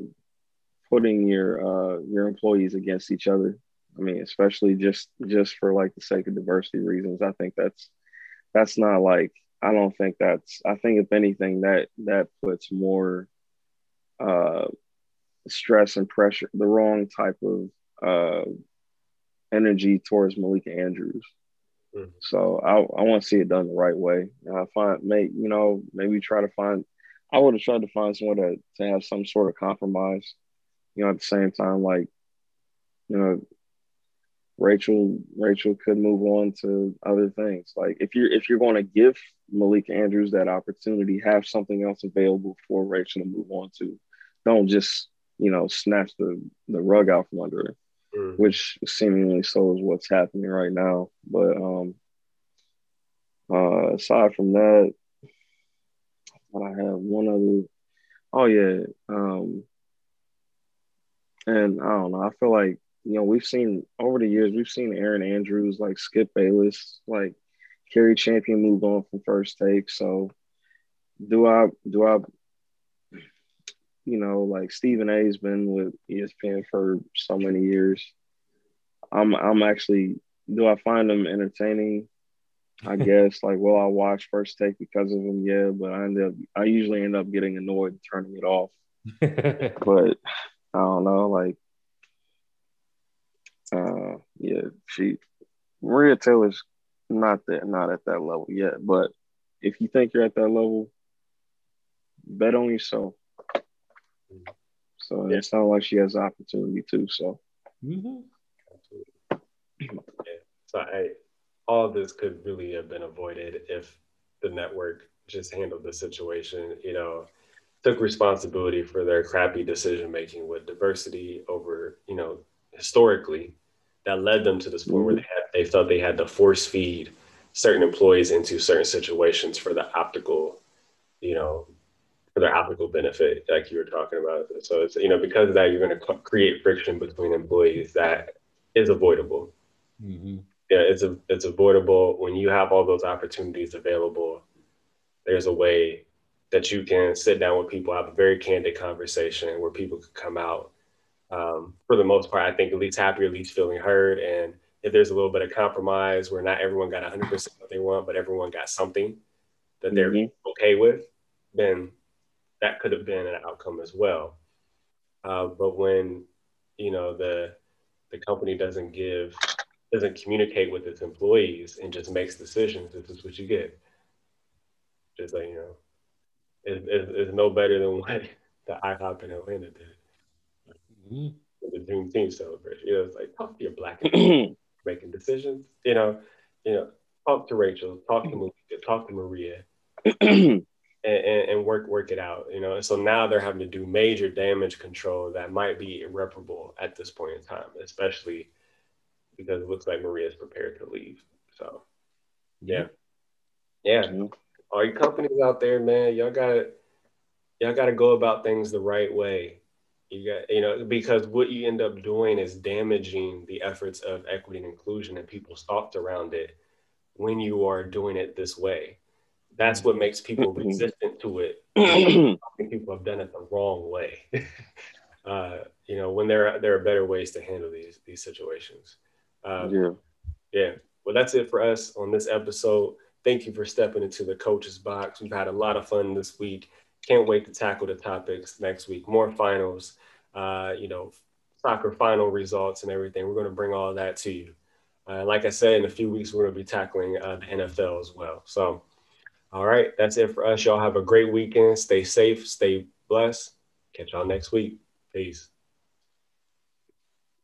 putting your uh, your employees against each other. I mean, especially just just for like the sake of diversity reasons. I think that's that's not like I don't think that's I think if anything that that puts more uh, stress and pressure, the wrong type of uh, energy towards Malika Andrews. Mm-hmm. So I, I want to see it done the right way. I find make you know maybe try to find. I would have tried to find someone to, to have some sort of compromise you know, at the same time, like, you know, Rachel Rachel could move on to other things. Like if you're if you're going to give Malika Andrews that opportunity, have something else available for Rachel to move on to. Don't just you know snatch the the rug out from under her, mm. which seemingly so is what's happening right now. But um, uh, aside from that, I have one other. Oh yeah, um, and I don't know. I feel like you know we've seen over the years we've seen Erin Andrews like Skip Bayless like Cari Champion move on from first take. So do I do I you know like Stephen A's been with ESPN for so many years. I'm I'm actually do I find them entertaining? I *laughs* guess like well I watch first take because of them, yeah, but I end up I usually end up getting annoyed and turning it off. *laughs* but I don't know, like, uh, yeah, she Maria Taylor's not that, not at that level yet. But if you think you're at that level, bet on yourself. So yeah. it sounds like she has opportunity too. So. Mm-hmm. Yeah. So I, all this could really have been avoided if the network just handled the situation. You know, took responsibility for their crappy decision making with diversity over, you know, historically that led them to this point where they had they felt they had to force feed certain employees into certain situations for the optical, you know, for their applicable benefit, like you were talking about. So it's you know because of that, you're going to create friction between employees that is avoidable. Mm-hmm. Yeah, it's a, it's avoidable when you have all those opportunities available. There's a way that you can sit down with people, have a very candid conversation where people could come out. Um, for the most part, I think at least happy, at least feeling heard. And if there's a little bit of compromise where not everyone got 100% what they want, but everyone got something that they're mm-hmm. okay with, been that could have been an outcome as well. Uh, but when you know the the company doesn't give doesn't communicate with its employees and just makes decisions, this is what you get. Just like you know, it's, it's, it's no better than *laughs* what the IHOP in Atlanta did. Mm-hmm. The Juneteenth celebration, you know, it's like talk to your black *clears throat* making decisions. You know, you know, talk to Rachel, talk to *clears throat* Malika, talk to Maria, *clears throat* and, and, work work it out. You know, so now they're having to do major damage control that might be irreparable at this point in time, especially because it looks like Maria's prepared to leave. So, yeah, yeah. All you companies out there, man, y'all got y'all got to go about things the right way. You got, you know, because what you end up doing is damaging the efforts of equity and inclusion and people's thoughts around it when you are doing it this way. That's what makes people mm-hmm. resistant to it. *clears throat* people have done it the wrong way. *laughs* uh, you know, when there are, there are better ways to handle these these situations. Um, yeah, yeah. Well, that's it for us on this episode. Thank you for stepping into the coach's box. We've had a lot of fun this week. Can't wait to tackle the topics next week. More finals, uh, you know, soccer final results and everything. We're going to bring all that to you. Uh, like I said, in a few weeks, we're going to be tackling uh, the NFL as well. So, all right, that's it for us. Y'all have a great weekend. Stay safe, stay blessed. Catch y'all next week. Peace.